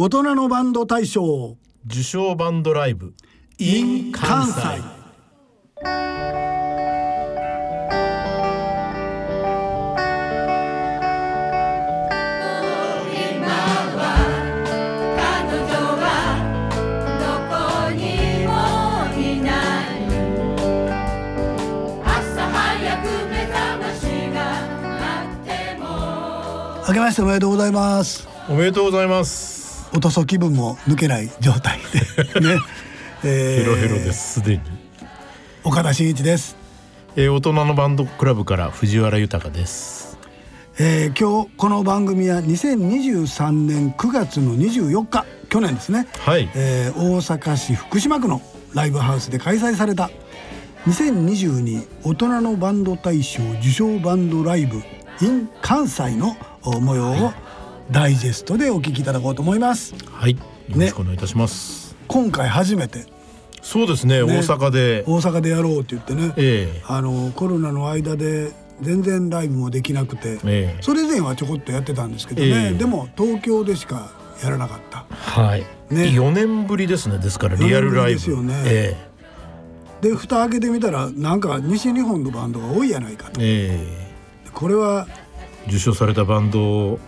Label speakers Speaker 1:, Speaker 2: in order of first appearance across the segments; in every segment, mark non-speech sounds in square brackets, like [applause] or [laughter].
Speaker 1: 大人のバンド大賞。
Speaker 2: 受賞バンドライブ。
Speaker 1: in 関西。
Speaker 3: 彼女はどこにもいない。朝早く目覚ましが鳴っても。
Speaker 1: 明けましておめでとうございます。
Speaker 2: おめでとうございます
Speaker 1: おとそ気分も抜けない状態で。[laughs] ね、えー。
Speaker 2: ヘロヘロですすでに、
Speaker 1: 岡田真一です、
Speaker 2: えー大人のバンドクラブから藤原豊です。
Speaker 1: えー今日この番組は2023年9月の24日去年ですね、
Speaker 2: はい。
Speaker 1: えー大阪市福島区のライブハウスで開催された2022大人のバンド大賞受賞バンドライブ in 関西のお模様をダイジェストでお聞きいただこうと思います。
Speaker 2: はい。よろしくお願いいたします、
Speaker 1: 今回初めて。
Speaker 2: そうですね。
Speaker 1: ね。
Speaker 2: 大阪で。
Speaker 1: 大阪でやろうって言ってね、
Speaker 2: ええ。
Speaker 1: あのコロナの間で全然ライブもできなくて、
Speaker 2: ええ。
Speaker 1: それ以前はちょこっとやってたんですけどね、
Speaker 2: ええ。
Speaker 1: でも東京でしかやらなかった。
Speaker 2: はい、
Speaker 1: ね。
Speaker 2: 4年ぶりですね。ですからリアルライブ
Speaker 1: ですよね。
Speaker 2: え
Speaker 1: で蓋開けてみたらなんか西日本のバンドが多いやないかと。
Speaker 2: ええ。
Speaker 1: これは
Speaker 2: え受賞されたバンド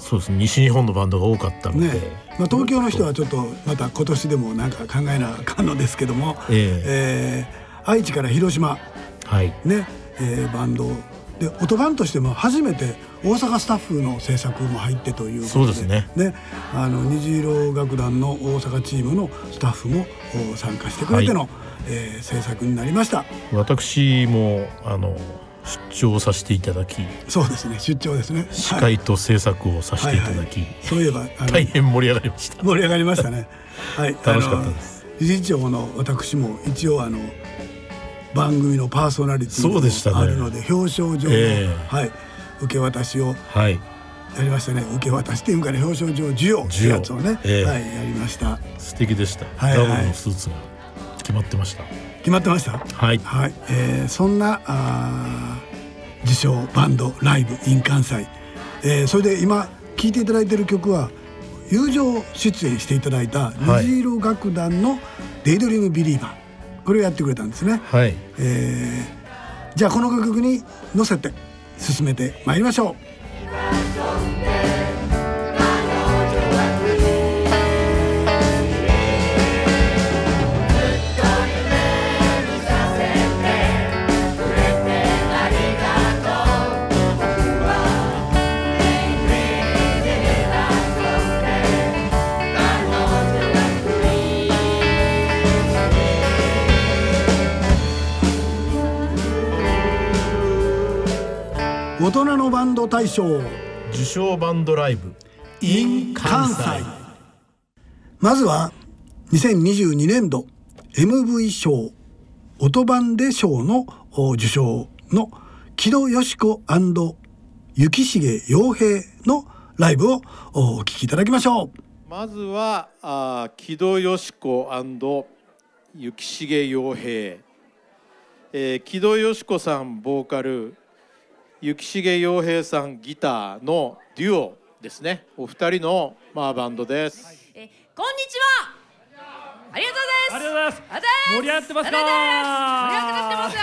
Speaker 2: そうですね。西日本のバンドが多かったので、
Speaker 1: ね、まあ、東京の人はちょっとまた今年でもなんか考えなあかんのですけども、
Speaker 2: え
Speaker 1: え。ー愛知から広島。
Speaker 2: はい。
Speaker 1: ね、えーバンド。で音バンとしても初めて大阪スタッフの制作も入ってということ
Speaker 2: そうですね。
Speaker 1: あの虹色楽団の大阪チームのスタッフもお参加してくれての、
Speaker 2: は
Speaker 1: えー制作になりました。
Speaker 2: 私もあの出張させていただき
Speaker 1: そうですね出張ですね。
Speaker 2: 司
Speaker 1: はい
Speaker 2: 会と制作をさせていただき、
Speaker 1: そういえば
Speaker 2: 大変盛り上がりました。
Speaker 1: 盛り上がりましたね。はい。[laughs]
Speaker 2: 楽しかったです。
Speaker 1: 理事長の私も一応あの番組のパーソナリティ
Speaker 2: そうでしたね。
Speaker 1: もあるので表彰状の、
Speaker 2: ええ。
Speaker 1: はい受け渡しを
Speaker 2: はい。
Speaker 1: やりましたね。受け渡しっていうかね表彰状授与ってやつをね、
Speaker 2: ええ
Speaker 1: はいやりました。
Speaker 2: 素敵でした、
Speaker 1: はいはい。
Speaker 2: ダブルのスーツが決まってました。
Speaker 1: 決まってました？
Speaker 2: はい。
Speaker 1: はい、えーそんなあー受賞バンドライブ in 関西、えーそれで今聴いていただいている曲は友情出演していただいた
Speaker 2: はい。
Speaker 1: 虹色楽団の「デイドリームビリーバー」これをやってくれたんですね、
Speaker 2: はい。
Speaker 1: えーじゃあこの曲に乗せて進めてまいりましょう大人のバンド大賞。
Speaker 2: 受賞バンドライブ。
Speaker 1: in 関西。まずは2022年度 MV 賞音版で賞のお受賞の木戸よし子雪重洋平のライブをおお聴きいただきましょう。
Speaker 4: まずはあー木戸よし子雪重洋平、えー木戸よし子さんボーカル雪重洋平さんギターのデュオですね。お二人の、まあ、バンドです、
Speaker 3: えこんにちは。ありがとうございます。
Speaker 5: ありがとうございます。盛り上がってます
Speaker 3: 盛り上がってますよ。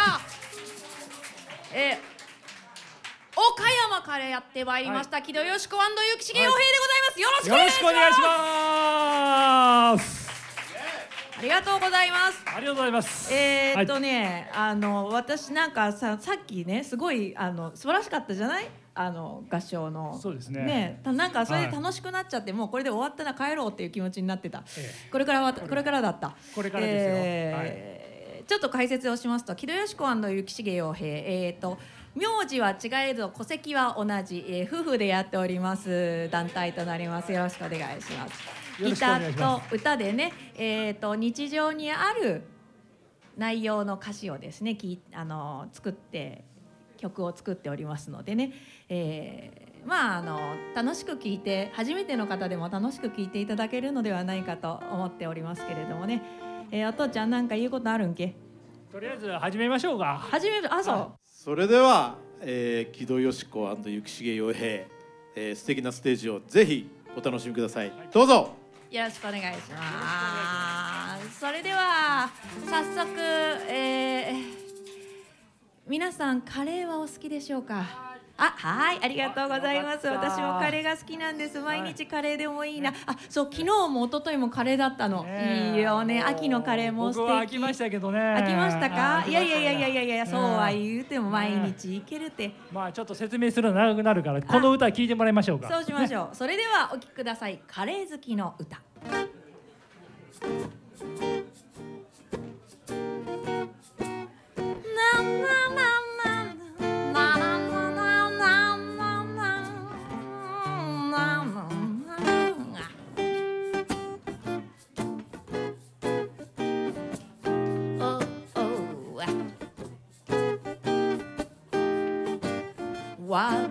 Speaker 3: えー岡山からやってまいりました、木戸よし子雪重洋平でございます、よろしくお
Speaker 5: よろ
Speaker 3: 願いします。
Speaker 5: しくお願いします。
Speaker 3: ありがとうございます。
Speaker 5: ありがとうございます。
Speaker 3: えー、っと
Speaker 5: はい。
Speaker 3: ね、あの私なんかささっきねすごいあの素晴らしかったじゃない？あの合唱の。
Speaker 5: そうですね。
Speaker 3: たなんかそれで
Speaker 5: はい。
Speaker 3: 楽しくなっちゃって、もうこれで終わったら帰ろうっていう気持ちになってた、
Speaker 5: え
Speaker 3: これからはこれから。だった。
Speaker 5: これからですよ。
Speaker 3: えーちょっと解説をしますと木戸よし子雪重洋平。えー、っと名字は違えど戸籍は同じ、えー夫婦でやっております。団体となります。よろしくお願いしますギター
Speaker 5: ま
Speaker 3: と歌でね、えー、と日常にある内容の歌詞をですねきあの作って曲を作っておりますのでね、えーまああの楽しく聴いて初めての方でも楽しく聴いていただけるのではないかと思っておりますけれどもね、えーお父ちゃんなんか言うことあるんけ？
Speaker 5: とりあえず始めましょうか。
Speaker 3: 初めあそう、
Speaker 5: は
Speaker 4: それでは、えー木戸よし子雪重洋平、えー素敵なステージをぜひお楽しみください。どうぞ
Speaker 3: よろしくお願いします。それでは早速、えー皆さんカレーはお好きでしょうか？あ、はい、ありがとうございます。私もカレーが好きなんです。毎日カレーでもいいな。あ、そう、昨日も一昨日もカレーだったの。
Speaker 5: ねえ
Speaker 3: いいよね。秋のカレーも素
Speaker 5: 僕は飽き
Speaker 3: 敵。
Speaker 5: ましたけどね
Speaker 3: 飽きましたか？いやいやいやいやいやいや、そうは言うても
Speaker 5: ね
Speaker 3: 毎日いけるって。
Speaker 5: まあちょっと説明するの長くなるからこの歌聞いてもらいましょうか
Speaker 3: そうしましょう。それではお聞きください。カレー好きの歌。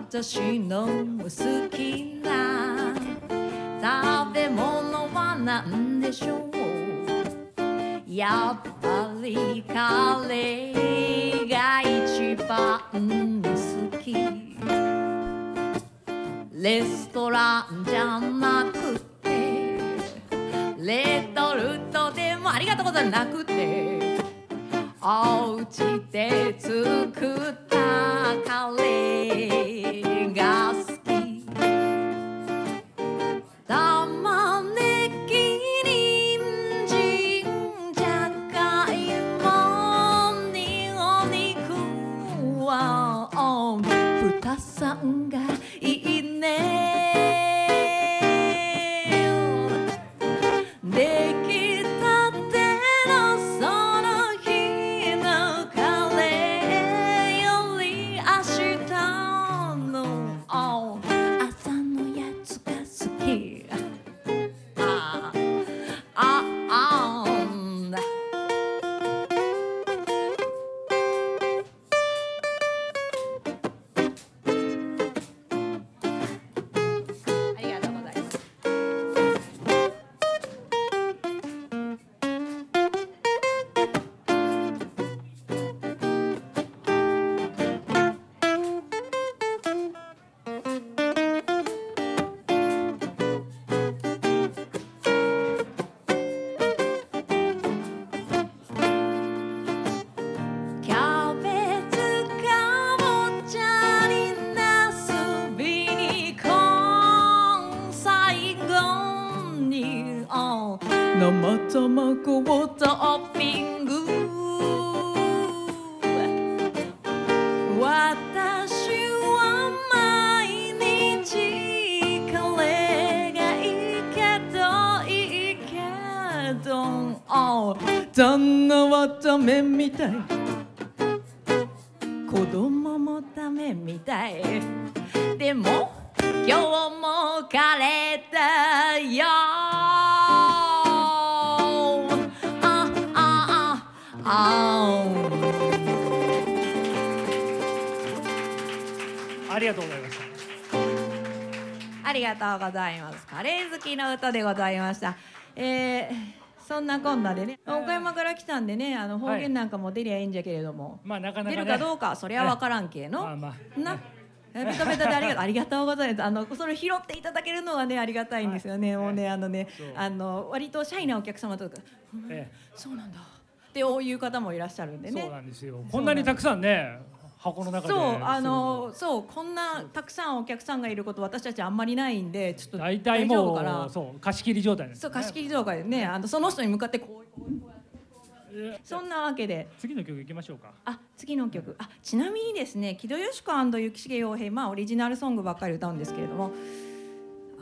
Speaker 3: 私の好きな食べ物は何でしょう？やっぱりカレーが一番好き。レストランじゃなくてレトルトでもありがとうございなくて。おうちで作ったカレー。うございます。カレー好きの歌でございました。えーそんなこんなでね岡山から来たんでねあの方言なんかも出りゃいいんじゃけれども、
Speaker 5: まあなかなかね。
Speaker 3: 出るかどうかはそりゃ分からんけの、
Speaker 5: まあまあ。
Speaker 3: な。えベタベタでありがとうありがとうございます。あのそれ拾っていただけるのはねありがたいんですよね。もうねあのねあの割とシャイなお客様とか、うん
Speaker 5: え
Speaker 3: そうなんだ。っていう方もいらっしゃるんで
Speaker 5: えそう
Speaker 3: ね。
Speaker 5: なんですよ。こんなにたくさんね箱の中で
Speaker 3: そうあのそうこんなたくさんお客さんがいること私たちあんまりないんでちょっと
Speaker 5: 大
Speaker 3: 丈夫
Speaker 5: も
Speaker 3: か。
Speaker 5: そう貸し切り状態です
Speaker 3: そう貸し切り動画でねあのその人に向かってこうこうこうそんなわけで。
Speaker 5: 次の曲いきましょうか
Speaker 3: あ次の曲あちなみにですね木戸よしこ雪重洋平まあオリジナルソングばっかり歌うんですけれども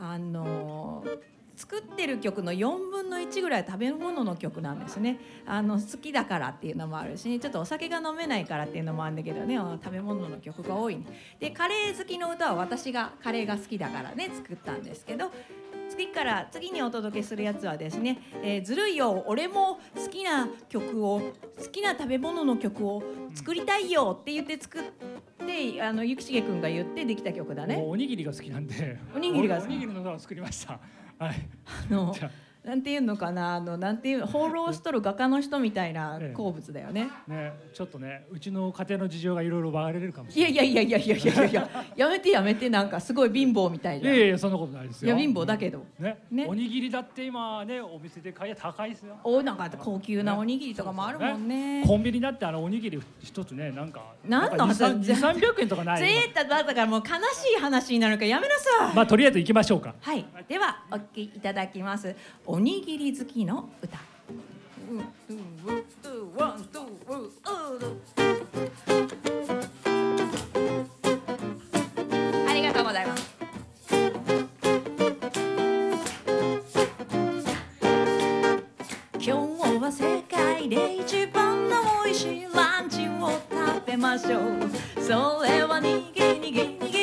Speaker 3: あのー作ってる曲の4分の1ぐらい食べ物の曲なんですね。あの好きだからっていうのもあるしちょっとお酒が飲めないからっていうのもあるんだけどね。食べ物の曲が多い、ね、でカレー好きの歌は私がカレーが好きだからね作ったんですけど次から次にお届けするやつはですね「えーずるいよ俺も好きな曲を好きな食べ物の曲を作りたいよ」って言って作ってあのゆきしげくんが言ってできた曲だね。
Speaker 5: おにぎりが好きなんで。
Speaker 3: おにぎりが好き。
Speaker 5: おにぎりの歌を作りましたはい。
Speaker 3: あのなんていうのかなあのなんていう放浪しとる画家の人みたいな
Speaker 5: ええ。
Speaker 3: 好物だよね。
Speaker 5: ね。ちょっとねうちの家庭の事情がいろいろ分かれるかもし
Speaker 3: い
Speaker 5: れない。
Speaker 3: やいやいやいやいやいやいややめてやめてなんかすごい貧乏みたい
Speaker 5: い
Speaker 3: じゃん。い
Speaker 5: やいやそんなことないですよ。
Speaker 3: や貧乏だけど。
Speaker 5: ね。
Speaker 3: ね。
Speaker 5: おにぎりだって今ねお店で買い高いですよ。
Speaker 3: おなんか高級なおにぎりとかもあるもんね。
Speaker 5: コンビニだってあのおにぎり一つねなんか
Speaker 3: なん
Speaker 5: か
Speaker 3: だ
Speaker 5: 二三百円とかない
Speaker 3: ゼータだからもう悲しい話になるからやめなさい。
Speaker 5: まあとりあえず行きましょうか。
Speaker 3: はい、ではお聴きいただきます。おにぎり好きの歌。ありがとうございます。今日は世界で一番の美味しいランチを食べましょうそれはにぎにぎにぎ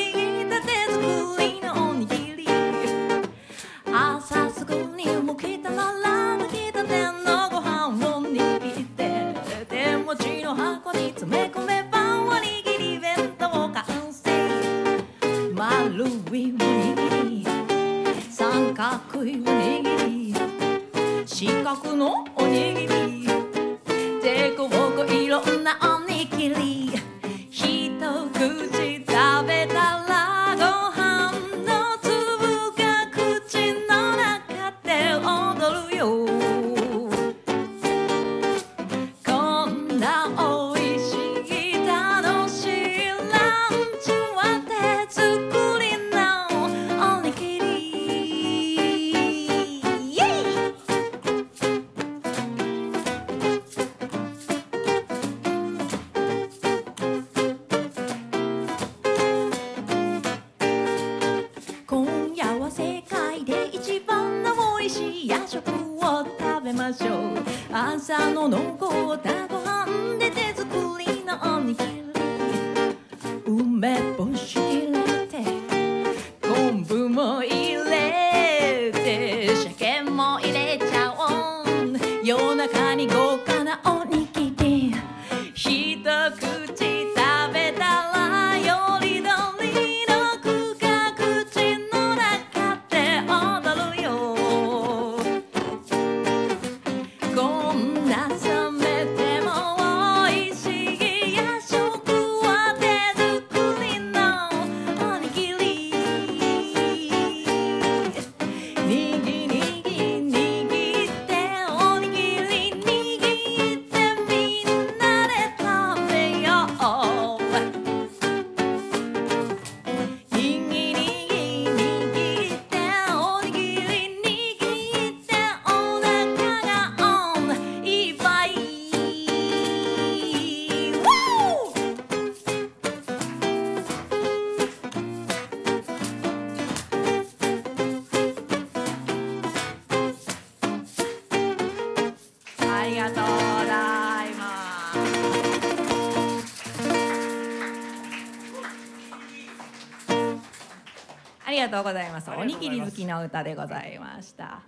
Speaker 3: とうございます。おにぎり好きの歌でございました。は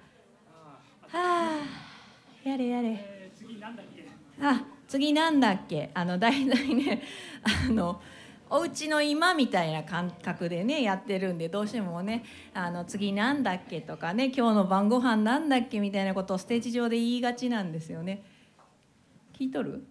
Speaker 3: あ、やれやれ。あ、次なんだっけ？あの大体ね、あの。お家の今みたいな感覚でねやってるんでどうしてもねあの次なんだっけとかね今日の晩ご飯なんだっけみたいなことをステージ上で言いがちなんですよね聞いとる？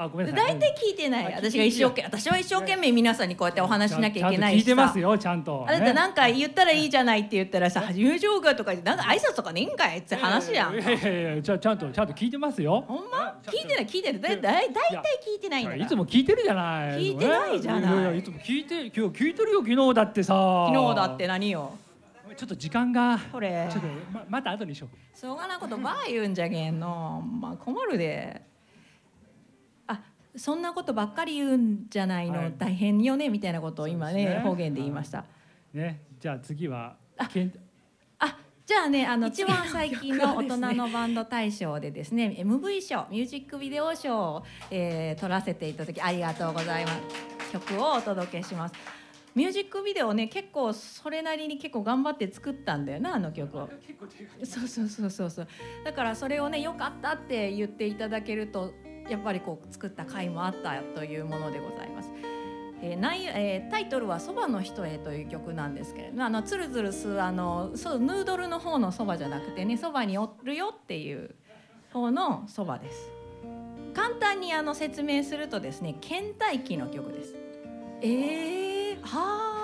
Speaker 5: あごめんなさい。
Speaker 3: 大体聞いてない。
Speaker 5: あ
Speaker 3: 私が一生懸命私は一生懸命皆さんにこうやってお話ししなきゃいけないし。
Speaker 5: 聞いてます
Speaker 3: さ
Speaker 5: よちゃんと。
Speaker 3: あなた
Speaker 5: ね。
Speaker 3: なんか言ったらいいじゃないって言ったらさ「入場か」とかなんか挨拶とかねえんかいって話やん
Speaker 5: いやいやいやちゃちゃんとちゃんと聞いてますよ。
Speaker 3: ほんま？聞いてない聞いてるだだだいたい聞いてないんだ
Speaker 5: いつも聞いてるじゃない。
Speaker 3: 聞いてないじゃない。
Speaker 5: ややいつも聞いて今日聞いてるよ昨日だってさ。
Speaker 3: 昨日だって何よ？
Speaker 5: ちょっと時間が
Speaker 3: これ。
Speaker 5: ちょっとままた後にしよう。
Speaker 3: しょうがないことばあ言うんじゃけんの。まあ困るで。あそんなことばっかり言うんじゃないの、
Speaker 5: はい。
Speaker 3: 大変よね？みたいなことを今ね
Speaker 5: ね
Speaker 3: 方言で言いました。
Speaker 5: ね。じゃあ次はけん
Speaker 3: あじゃあねあの一番最近の大人のバンド大賞でですね MV 賞ミュージックビデオ賞を、えー、撮らせていただきありがとうございます。曲をお届けします。ミュージックビデオね結構それなりに結構頑張って作ったんだよなあの曲を。そうそうそうそうそう。だからそれをね良かったって言っていただけるとやっぱりこう作った回もあったというものでございます。えー内えータイトルは「そばの人へ」という曲なんですけれどもあのつるつる吸うあのそうヌードルの方のそばじゃなくてねそばにおるよっていう方のそばです。簡単にあの説明するとですね倦怠期の曲です。えー、はあ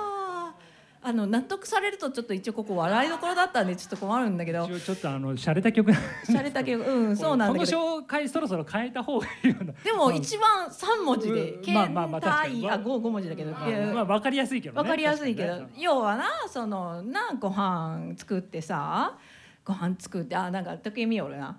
Speaker 3: あの納得されるとちょっと一応ここ笑いどころだったんでちょっと困るんだけど。
Speaker 5: 一応ちょっとあの洒落た曲
Speaker 3: 洒落た曲うんそうなんだけど。
Speaker 5: この紹介そろそろ変えた方がいいような。
Speaker 3: でも一番三文字で
Speaker 5: うん
Speaker 3: 倦
Speaker 5: まあ
Speaker 3: 五五文字だけど。
Speaker 5: まあまあわかりやすいけどね。
Speaker 3: わかりやすいけど、要はなそのなご飯作ってさご飯作ってあなんか時計見よるな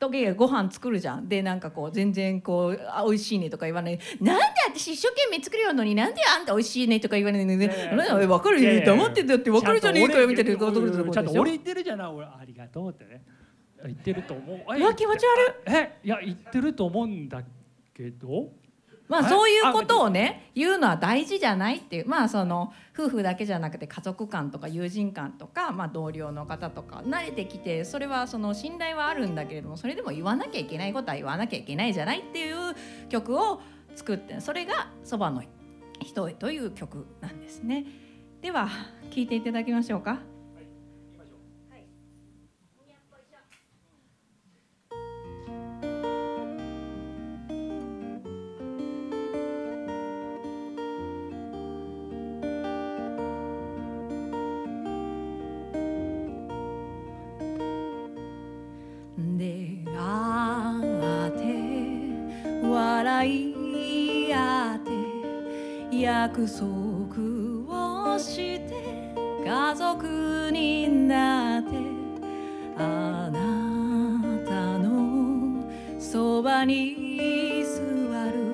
Speaker 3: 時計がご飯作るじゃん。でなんかこう全然こうあ美味しいねとか言わない。なんで私一生懸命作るよのになんであんた美味しいねとか言わないのにね分かるよ
Speaker 5: いやいや
Speaker 3: 黙ってだって分かるじゃねえかよ。みたいなこと
Speaker 5: ちゃんと俺言ってるじゃない俺ありがとうってね。言ってると思う。
Speaker 3: うわ気持ち悪い。
Speaker 5: えいや言ってると思うんだけど
Speaker 3: まあ
Speaker 5: あ
Speaker 3: そういうことをね言うのは大事じゃないっていうまあその夫婦だけじゃなくて家族間とか友人間とか、まあ、同僚の方とか慣れてきてそれはその信頼はあるんだけれどもそれでも言わなきゃいけないことは言わなきゃいけないじゃないっていう曲を作ってそれが「そばの人へ」という曲なんですね。では聴いていただきましょうか。い合って約束をして家族になってあなたのそばに座る。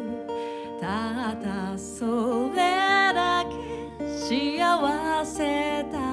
Speaker 3: たったそれだけ幸せだ。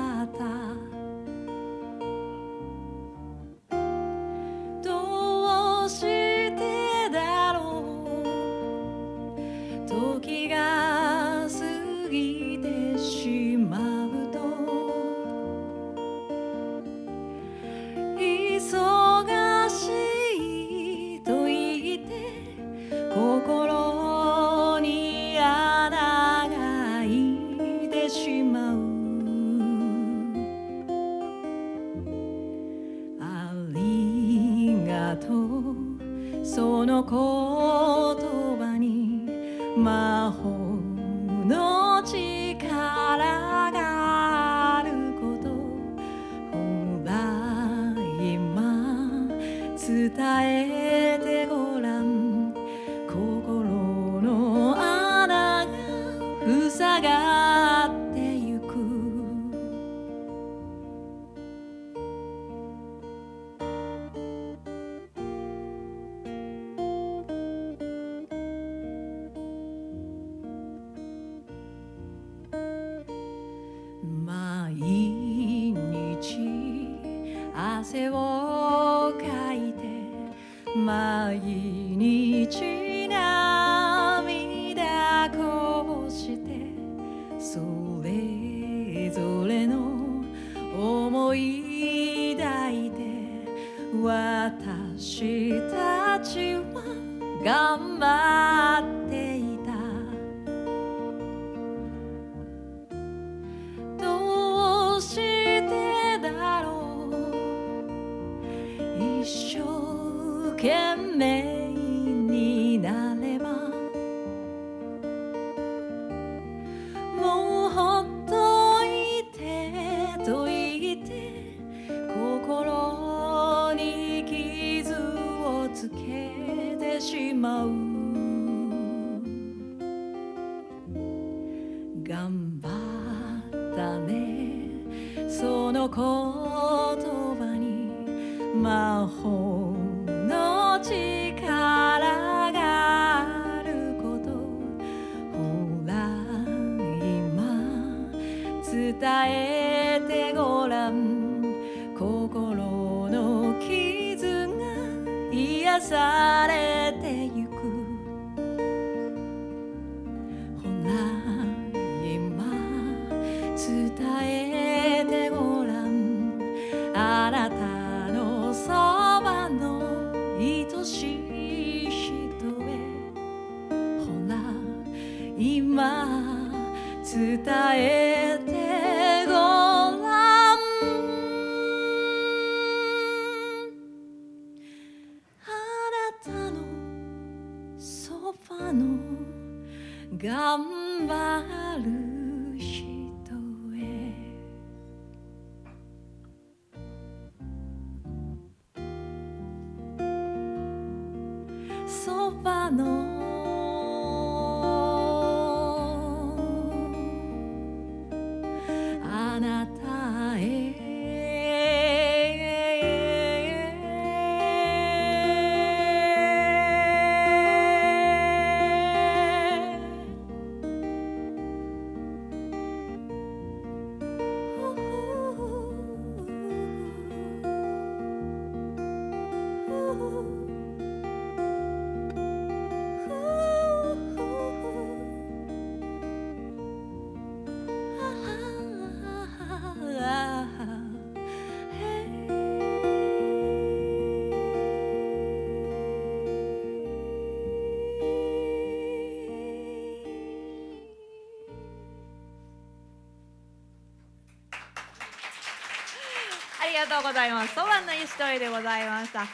Speaker 3: りがとうございます。そばの石とりでございました。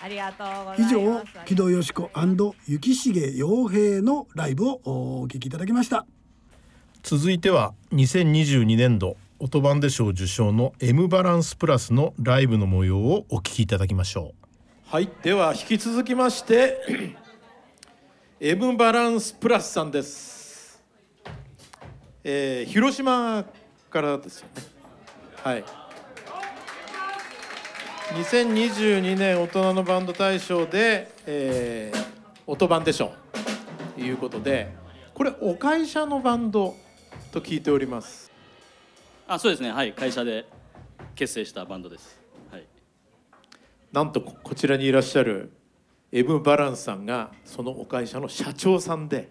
Speaker 3: ありがとうございます。
Speaker 1: 以上木戸よし子雪重洋平のライブをお聞きいただきました
Speaker 2: 続いては2022年度オトバンデ賞受賞の M バランスプラスのライブの模様をお聞きいただきましょ
Speaker 4: はい、では引き続きまして、M バランスプラスさんです。えー広島からですよね。はい。2022年大人のバンド大賞で、えー、音版でしょということで、これお会社のバンドと聞いております。
Speaker 6: あそうですね。はい。会社で結成したバンドです。はい。
Speaker 4: なんとここちらにいらっしゃる M バランスさんがそのお会社の社長さんで、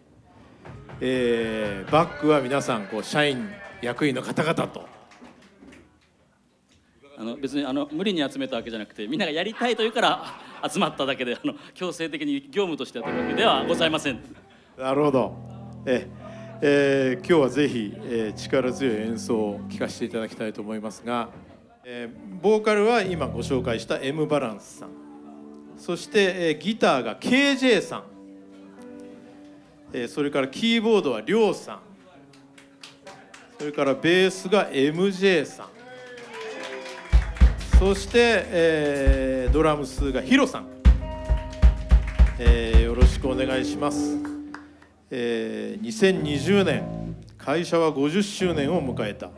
Speaker 4: えーバックは皆さんこう社員役員の方々と
Speaker 6: あの別にあの無理に集めたわけじゃなくてみんながやりたいというから集まっただけであの強制的に業務としてやってるわけではございません。
Speaker 4: なるほど。ええ。ー今日はぜひ、えー力強い演奏を聴かせていただきたいと思いますが、えーボーカルは今ご紹介した M バランスさん。そして、えーギターが KJ さん、えーそれからキーボードはりょうさん。それからベースが MJ さん。そして、えードラムスがヒロさん、えーよろしくお願いします。えー2020年会社は50周年を迎えた。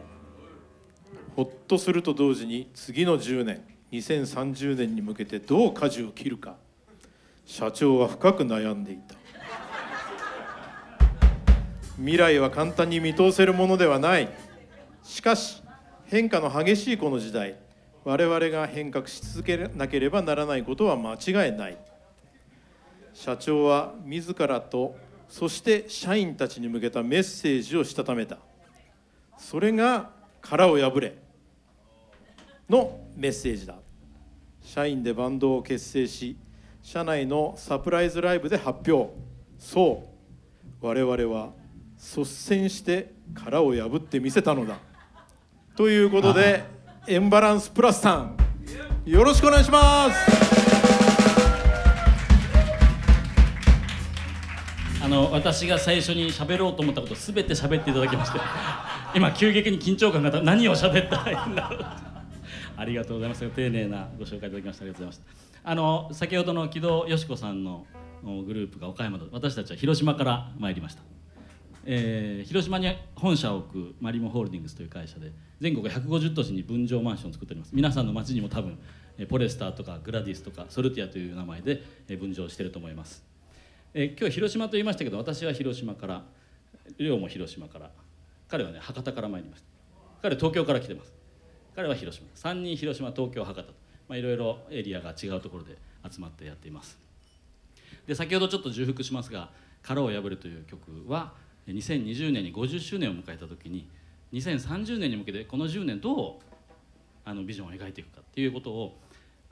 Speaker 4: ほっとすると同時に次の10年2030年に向けてどう舵を切るか。社長は深く悩んでいた。未来は簡単に見通せるものではない。しかし変化の激しいこの時代。我々が変革し続けなければならないことは間違いない。社長は自らとそして社員たちに向けたメッセージをしたためた。それが「殻を破れ」のメッセージだ。社員でバンドを結成し社内のサプライズライブで発表。そう。我々は率先して殻を破ってみせたのだ。ということでエンバランスプラスさん。よろしくお願いします。
Speaker 6: あの私が最初に喋ろうと思ったことすべて喋っていただきまして [laughs] 今急激に緊張感がた何を喋ったらいいんだろう。ありがとうございます。丁寧なご紹介いただきましてありがとうございました。あの先ほどの木戸よし子さんのグループが岡山で私たちは広島から参りました。えー広島に本社を置くマリモホールディングスという会社で全国150都市に分譲マンションを作っております。皆さんの街にも多分ポレスターとかグラディスとかソルティアという名前で分譲してると思います、えー今日広島と言いましたけど私は広島から亮も広島から彼はね博多から参りました。彼東京から来てます。彼は広島。3人広島東京博多と、まあ、いろいろエリアが違うところで集まってやっています。で先ほどちょっと重複しますが「殻を破る」という曲は2020年に50周年を迎えた時に2030年に向けてこの10年どうあのビジョンを描いていくかっていうことを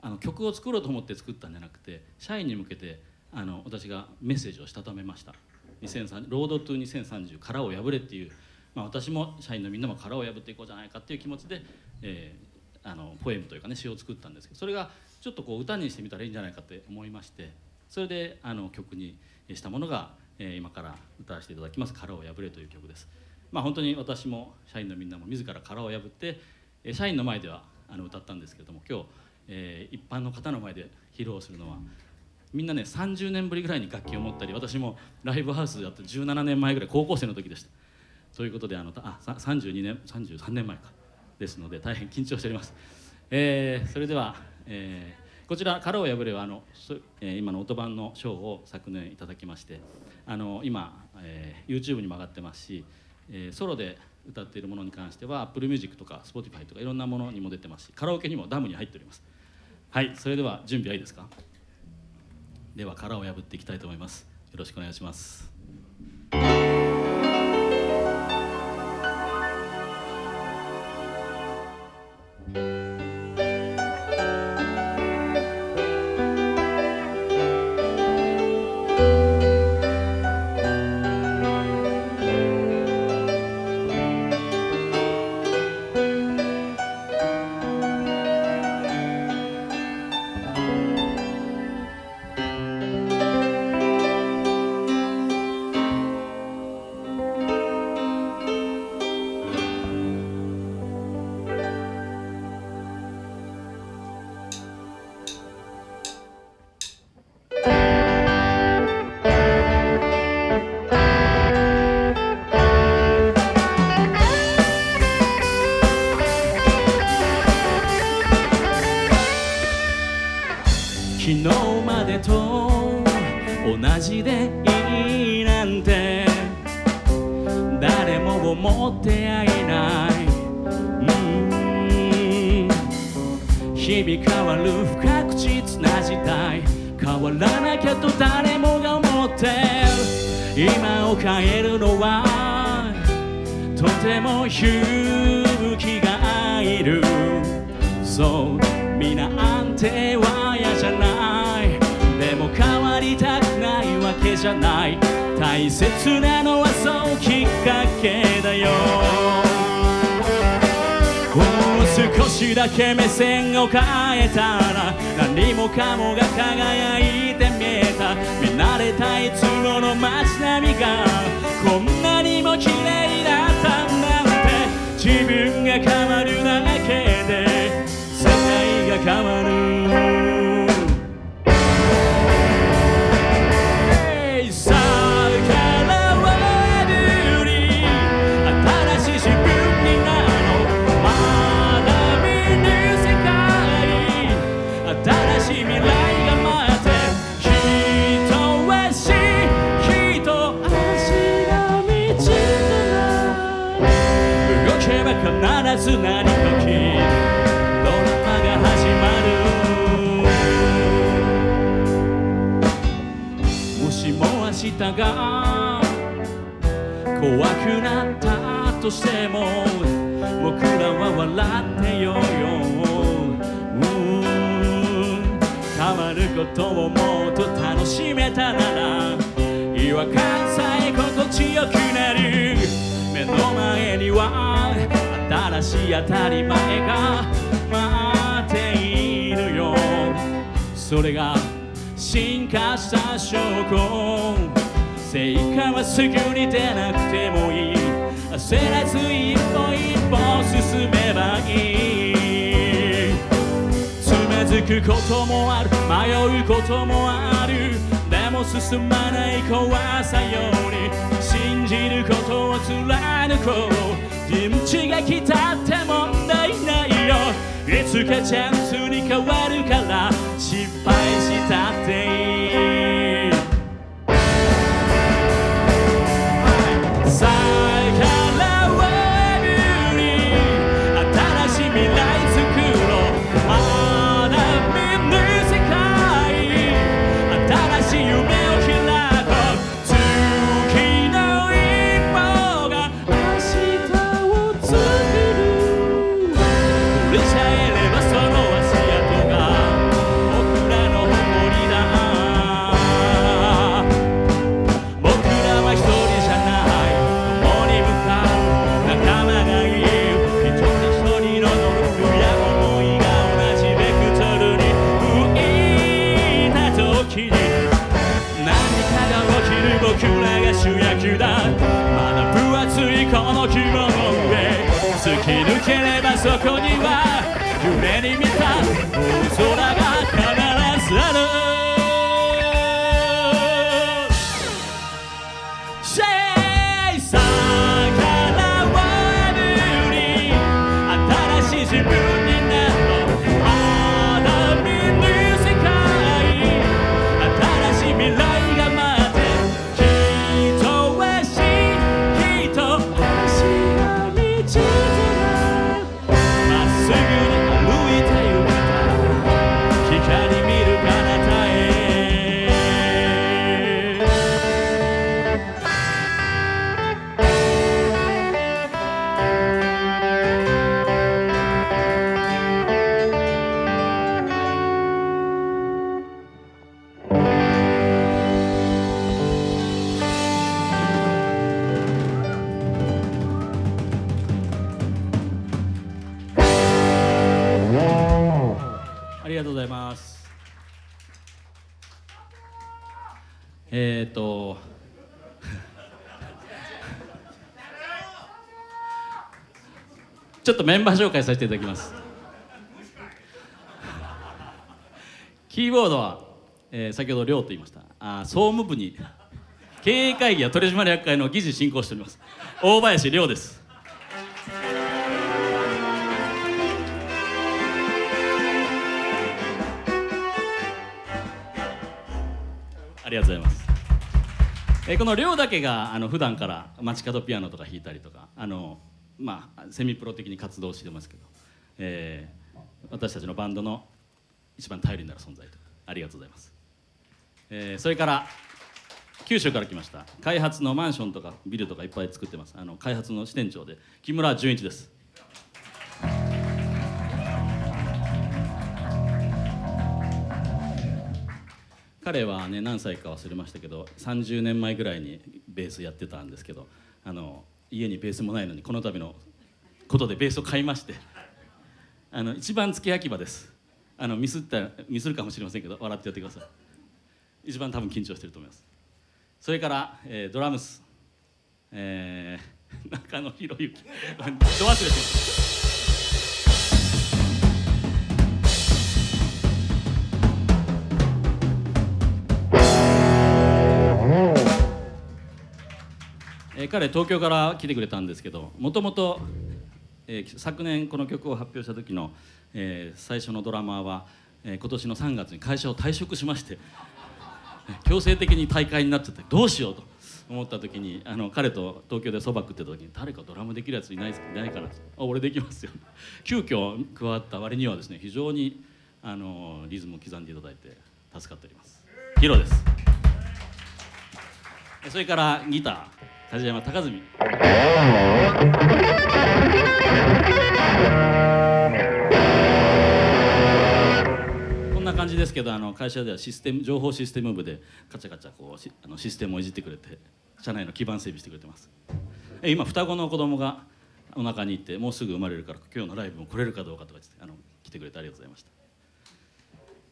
Speaker 6: あの曲を作ろうと思って作ったんじゃなくて社員に向けてあの私がメッセージをしたためました。2030ロードトゥ2030殻を破れっていうまあ、私も社員のみんなも殻を破っていこうじゃないかっていう気持ちで、えーあのポエムというかね詩を作ったんですけどそれがちょっとこう歌にしてみたらいいんじゃないかって思いましてそれであの曲にしたものが、え今から歌わせていただきます「殻を破れ」という曲です。まあ、本当に私も社員のみんなも自ら殻を破って、社員の前ではあの歌ったんですけれども今日、え一般の方の前で披露するのはみんなね30年ぶりぐらいに楽器を持ったり私もライブハウスやって17年前ぐらい高校生の時でした。ということであのあ32年33年前か。ですので大変緊張しております、えーそれでは、えーこちら「殻を破れは」あの、そえー今の音版の賞を昨年いただきましてあの今、えー YouTube にも上がってますし、えーソロで歌っているものに関しては Apple Music とか Spotify とかいろんなものにも出てますしカラオケにもダムに入っております。はいそれでは準備はいいですか？では殻を破っていきたいと思います。よろしくお願いします。それが進化した証拠成果はすぐに出なくてもいい焦らず一歩一歩進めばいいつまずくこともある。迷うこともある。でも進まない怖さより信じること。を貫こうピンチが来たって問題ないよ。いつかチャンスに変わるから。失敗したメンバー紹介させていただきます。キーボードは、えー先ほど亮と言いました。あ総務部に経営会議や取締役会の議事進行しております。大林亮です。ありがとうございます。えーこの亮だけがあの普段から街角ピアノとか弾いたりとかあのまあセミプロ的に活動してますけど、えー私たちのバンドの一番頼りになる存在とありがとうございます。えーそれから九州から来ました開発のマンションとかビルとかいっぱい作ってますあの開発の支店長で木村純一です。彼はね何歳か忘れましたけど30年前ぐらいにベースやってたんですけどあの家にベースもないのにこの度のことでベースを買いましてあの一番付け焼き場です。あのミスったミスるかもしれませんけど笑ってやってください。一番多分緊張してると思います。それから、えードラムス、えー中野博之。ど忘れてえー彼東京から来てくれたんですけどもともと昨年この曲を発表した時の、えー最初のドラマーは、えー今年の3月に会社を退職しまして強制的に大会になっちゃってどうしようと思った時にあの彼と東京でそば食ってた時に誰かドラムできるやついないいないかなってあ俺できますよ。急遽加わった割にはですね非常にあのリズムを刻んでいただいて助かっております。ヒロです。それからギター。梶山高純こんな感じですけどあの会社ではシステム情報システム部でカチャカチャこうあのシステムをいじってくれて社内の基盤整備してくれてます。今双子の子供がお腹にいてもうすぐ生まれるから今日のライブも来れるかどうかとかあの来てくれてありがとうございました。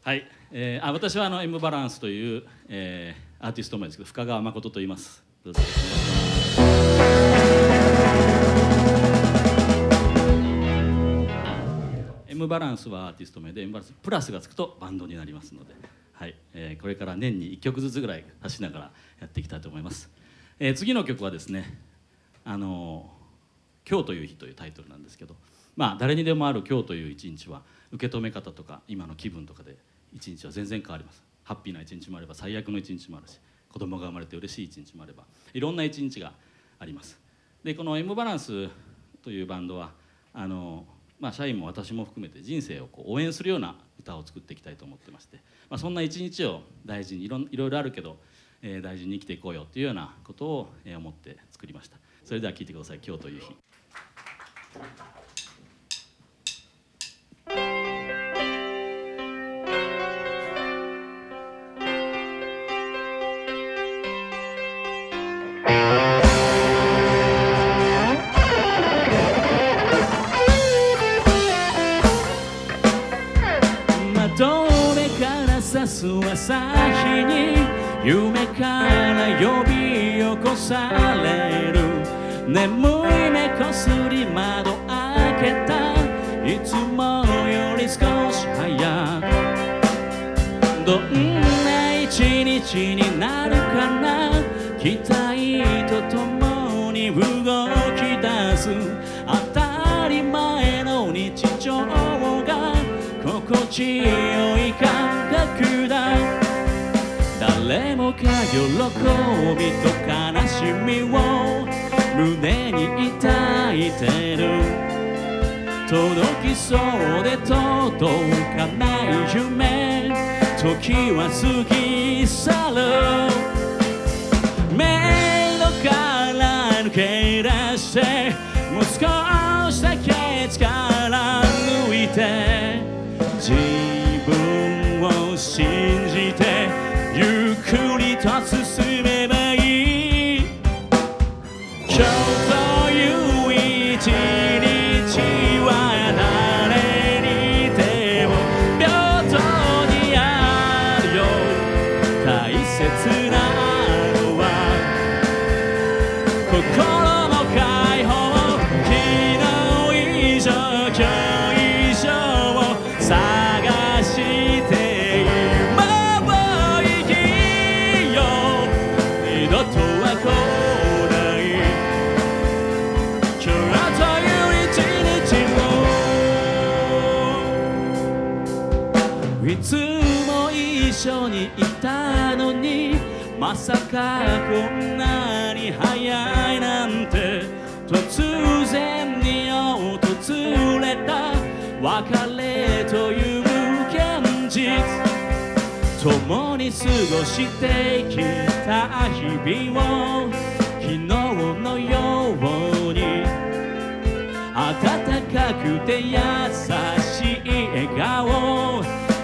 Speaker 6: はい、えーあ私はあの M バランスという、えーアーティスト名ですけど深川誠と言います。どうぞ。よろしくお願いします M バランスはアーティスト名で M バランスプラスがつくとバンドになりますので、はいえーこれから年に1曲ずつぐらい出しながらやっていきたいと思います、えー次の曲はですねあのー今日という日」というタイトルなんですけどまあ誰にでもある今日という一日は受け止め方とか今の気分とかで一日は全然変わります。ハッピーな一日もあれば最悪の一日もあるし子供が生まれて嬉しい一日もあればいろんな一日があります。でこの M バランスというバンドはあのまあ、社員も私も含めて人生をこう応援するような歌を作っていきたいと思ってまして、まあ、そんな一日を大事にいろいろいろあるけど、えー大事に生きていこうよというようなことを、え思って作りました。それでは聴いてください「今日という日」朝日に夢から呼び起こされる。眠い目こすり窓開けた。いつもより少し早く。どんな一日になるかな。期待とともに動き出す。当たり前の日常が心地よ喜びと悲しみを胸に抱いてる。届きそうで届かない夢。時は過ぎ去る。迷路から抜け出してこんなに早いなんて突然に訪れた別れという現実。共に過ごしてきた日々を昨日のように。温かくて優しい笑顔。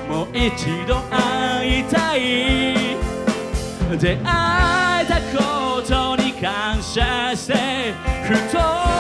Speaker 6: もう一度会いたい。出会えたことに感謝してふと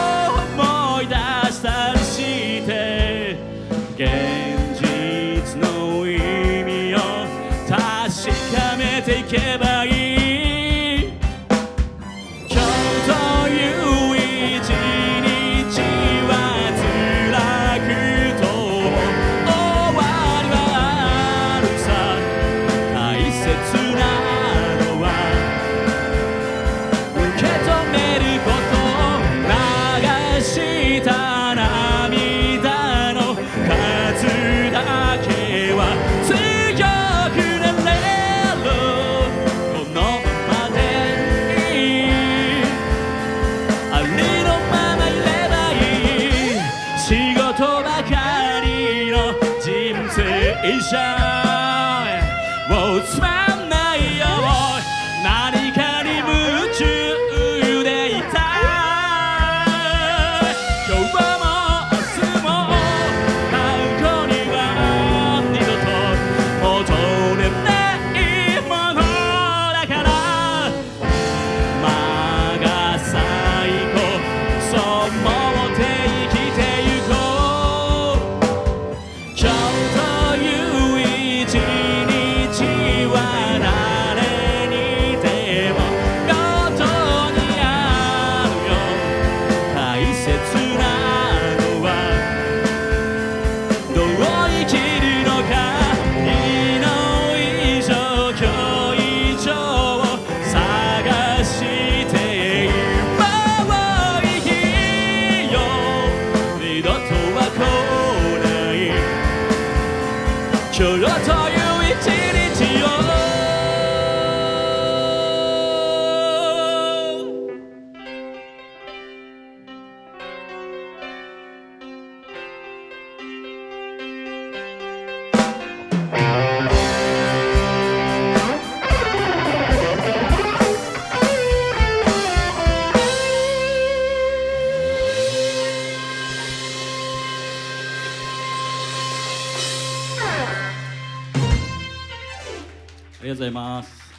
Speaker 6: ざいます。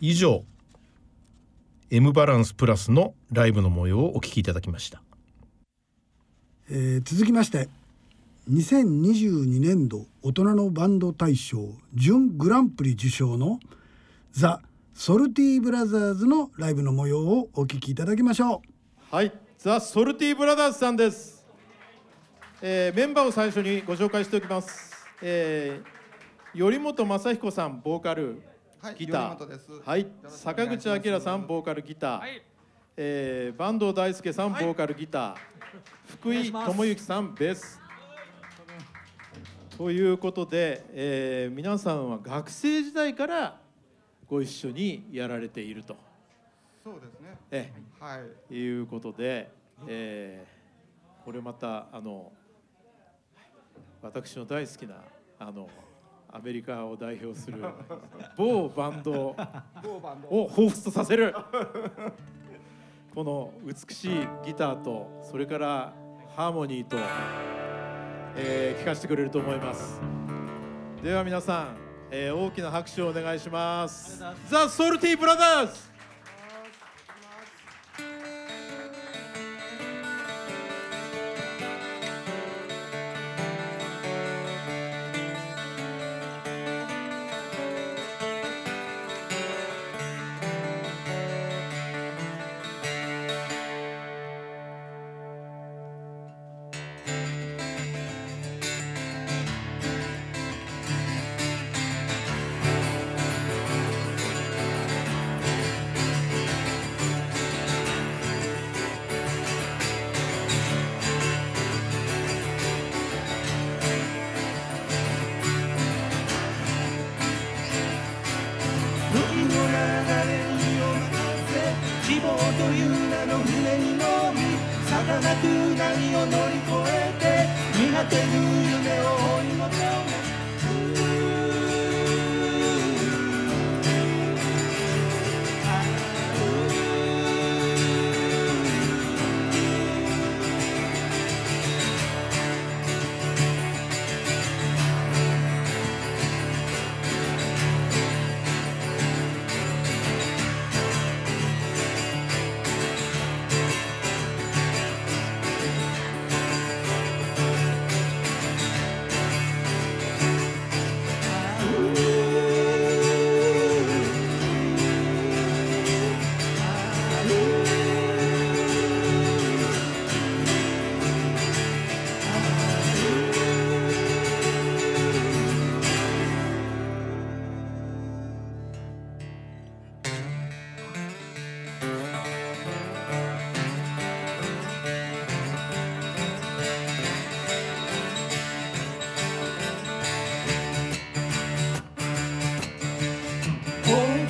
Speaker 2: 以上 M バランスプラスのライブの模様をお聞きいただきました。
Speaker 1: えー続きまして2022年度大人のバンド大賞準グランプリ受賞のザ・ソルティブラザーズのライブの模様をお聞きいただきましょう。
Speaker 4: はい、ザ・ソルティブラザーズさんです、えーメンバーを最初にご紹介しておきます、えー、頼本雅彦さんボーカル
Speaker 7: はい
Speaker 4: ギター。はい。坂口明さんボーカルギター、えー坂東大輔さんボーカルギター、福井智之さんベースということで、えー皆さんは学生時代からご一緒にやられていると、
Speaker 7: そうですね。
Speaker 4: え
Speaker 7: はい。
Speaker 4: えいうことで、えーこれまたあの私の大好きなあのアメリカを代表する某バンド
Speaker 7: 某バンド。
Speaker 4: を彷彿とさせるこの美しいギターとそれからハーモニーと、えー、聞かせてくれると思います。では皆さん、えー大きな拍手をお願いします。ザ・ソルティブラザーズ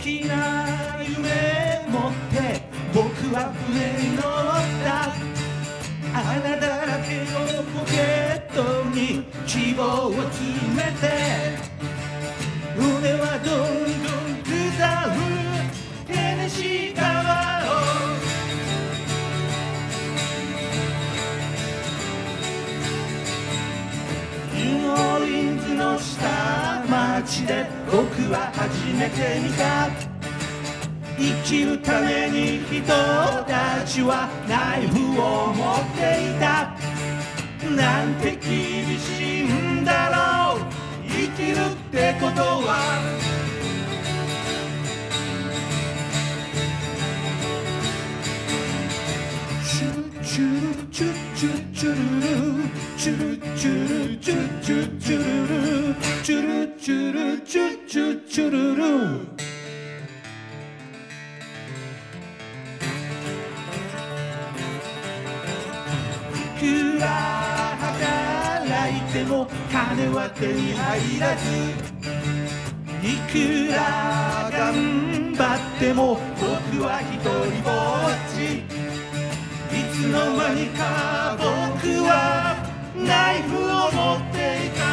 Speaker 8: きな夢持って僕は船に乗った。穴だらけのポケットに希望を詰めて。胸はどんどん下る街で僕は初めて見た。生きるために人たちはナイフを持っていた。なんて厳しいんだろう。生きるってことはチュルチュチュチュルルチュルチュルチュチュチュルルチュルチュルチュチュチュルルいくら働いても金は手に入らずいくら頑張っても僕は一人ぼっちつの間にか僕はナイフを持っていた。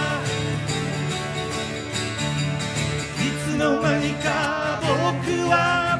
Speaker 8: いつの間にか僕は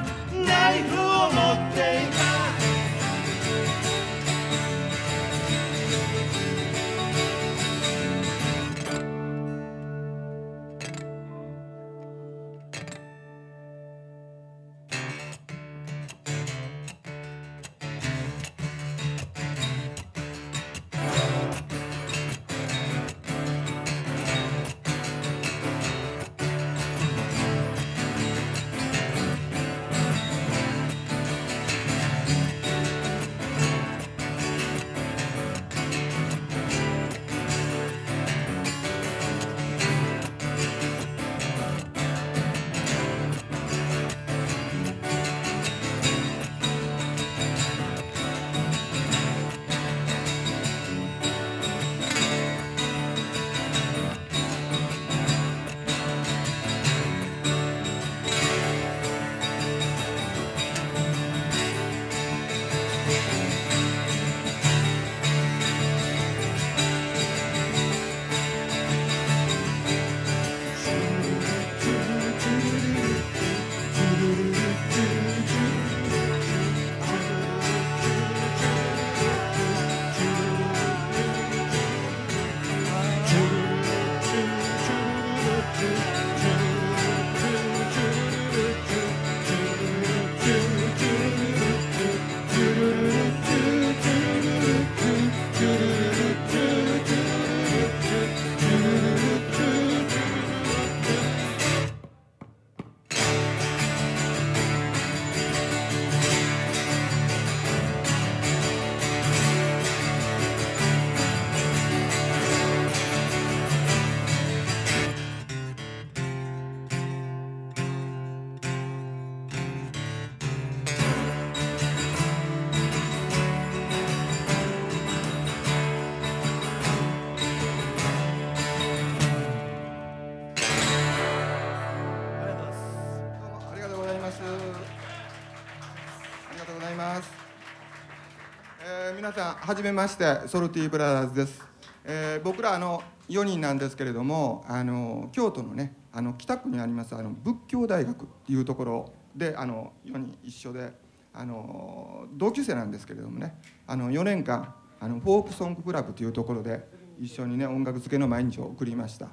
Speaker 7: さんはじめましてソルティブラザーズです、えー僕らあの4人なんですけれどもあの京都のねあの北区にありますあの仏教大学っていうところであの4人一緒であの同級生なんですけれどもねあの4年間あのフォークソングクラブというところで一緒にね音楽漬けの毎日を送りました。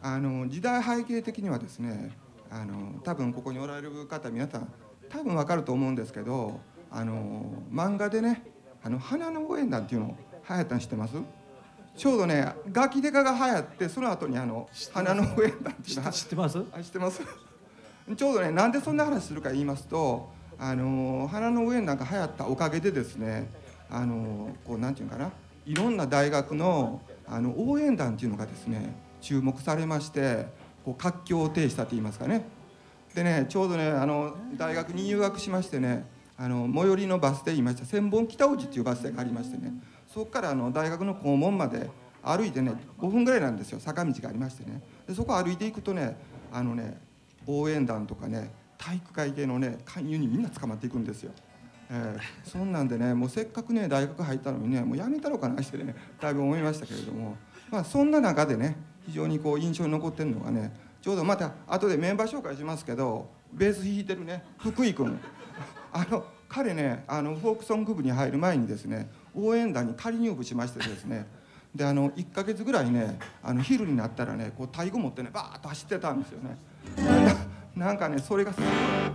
Speaker 7: あの時代背景的にはですねあの多分ここにおられる方皆さん多分わかると思うんですけどあの漫画でね「あの花の応援団」っていうの流行ったの知ってます？ちょうどねガキデカが流行ってその後にあの花の応援団っていうのが
Speaker 5: 知ってます？
Speaker 7: あ知ってます？ちょうどねなんでそんな話するか言いますとあの花の上なんか流行ったおかげでですねあのこうなんていうのかないろんな大学のあの応援団っていうのがですね注目されましてこう活況を呈したと言いますかね。でねちょうどねあの大学に入学しましてねあの最寄りのバス停言いました。千本北大路っていうバス停がありましてねそこからあの大学の校門まで歩いてね5分ぐらいなんですよ。坂道がありましてね。でそこ歩いていくとねあのね応援団とかね体育会系のね勧誘にみんな捕まっていくんですよ。えーそんなんでねもうせっかくね大学入ったのにねもうやめたのかなしてねだいぶ思いましたけれども、まあ、そんな中でね非常にこう印象に残ってるのがねちょうどまた後でメンバー紹介しますけどベース弾いてるね福井君。あの彼ねあのフォークソング部に入る前にですね応援団に仮入部しましてですねであの1ヶ月ぐらいねあの昼になったらねこう太鼓持ってねバーッと走ってたんですよね。ななんかねそれが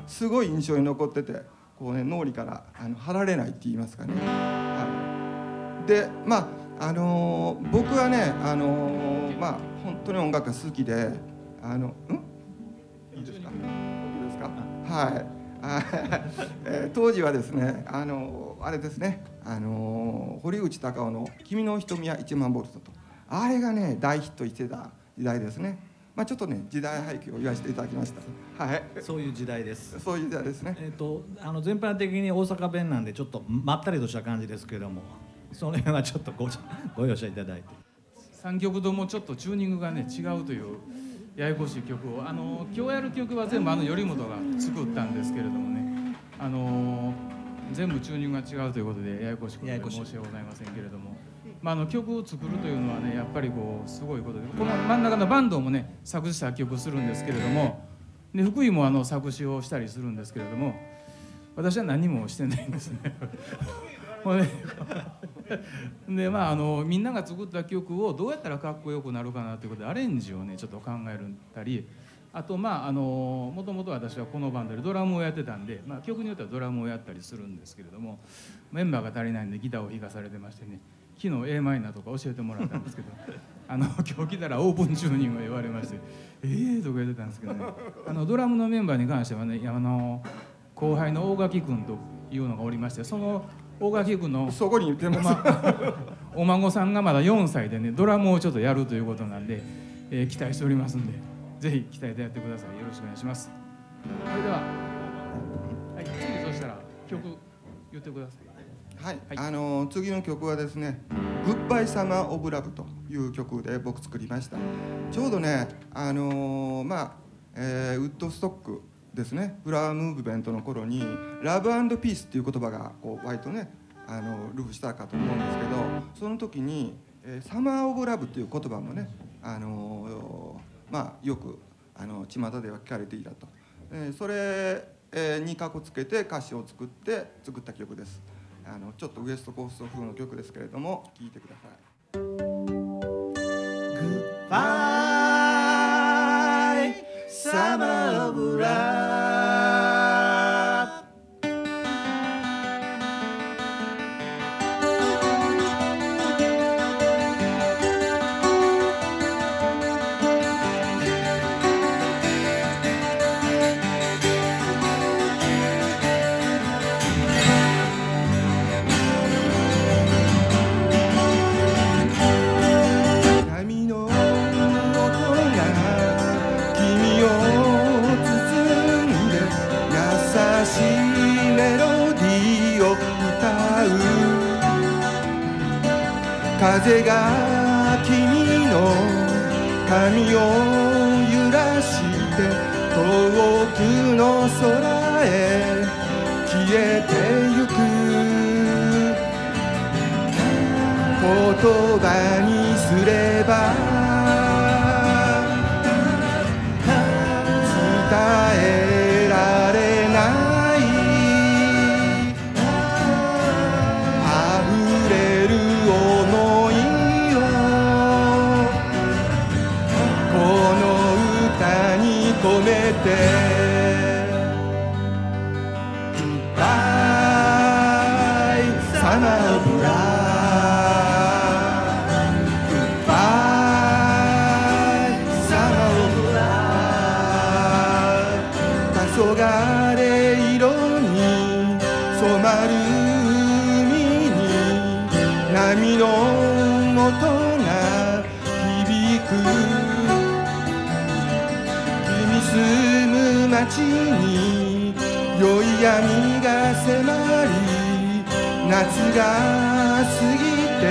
Speaker 7: すごい印象に残っててこうね脳裏からあの離れないって言いますかね、はい、でまああのー僕はねあのーまあ本当に音楽が好きであのん？いいですか？いいですか？はい [laughs] 当時はですねあのあれですねあの堀内孝雄の「君の瞳は1万ボルト」と。あれがね大ヒットしてた時代ですね。まあちょっとね時代背景を言わせていただきました。はい。
Speaker 9: そういう時代です。
Speaker 7: そういう時代ですね。
Speaker 9: えっ、とあの全般的に大阪弁なんでちょっとまったりとした感じですけども、その辺はちょっとごご容赦いただいて。
Speaker 10: 3曲ともちょっとチューニングがね違うというややこしい曲を。あの今日やる曲は全部あの頼本が作ったんですけれどもね。あの全部チューニングが違うということでややこしくて申し訳ございませんけれども、まあ、あの曲を作るというのはねやっぱりこうすごいことでこの真ん中のバンドもね作詞作曲するんですけれどもで福井もあの作詞をしたりするんですけれども私は何もしてないんですね。ほんででまああのみんなが作った曲をどうやったらかっこよくなるかなということでアレンジをねちょっと考えるたりあとまああのもともと私はこのバンドでドラムをやってたんで、まあ、曲によってはドラムをやったりするんですけれどもメンバーが足りないんでギターを弾かされてましてね昨日 a マイナーとか教えてもらったんですけど [laughs] あの今日来たらオープンチューニングを言われまして「ええー」とか言ってたんですけどね。あのドラムのメンバーに関してはねあの後輩の大垣君というのがおりましてその大垣君の
Speaker 7: そこに言って
Speaker 10: お,、
Speaker 7: ます、
Speaker 10: ま、[laughs] お孫さんがまだ4歳でねドラムをちょっとやるということなんで、えー期待しておりますんでぜひ期待でやってください。よろしくお願いします。それでは、はい、次そしたら曲言ってください？
Speaker 7: はい、
Speaker 10: はい。
Speaker 7: あの次の曲はですね「グッバイ・サマー・オブ・ラブ」という曲で僕作りました。ちょうどねあのまあ、えーウッドストックですね。フラワームーブメントの頃に「ラブピース」っていう言葉がこう割とねあのルフしたかと思うんですけどその時に「サマー・オブ・ラブ」っていう言葉もねあのまあよくあの巷では聞かれていたと、えそれにかこつけて歌詞を作って作った曲です。あのちょっとウエストコースト風の曲ですけれども聴いてください。samurai. 風が君の髪を揺らして」「遠くの空へ消えてゆく。言」葉にすれば歌に込めて「闇が迫り夏が過ぎて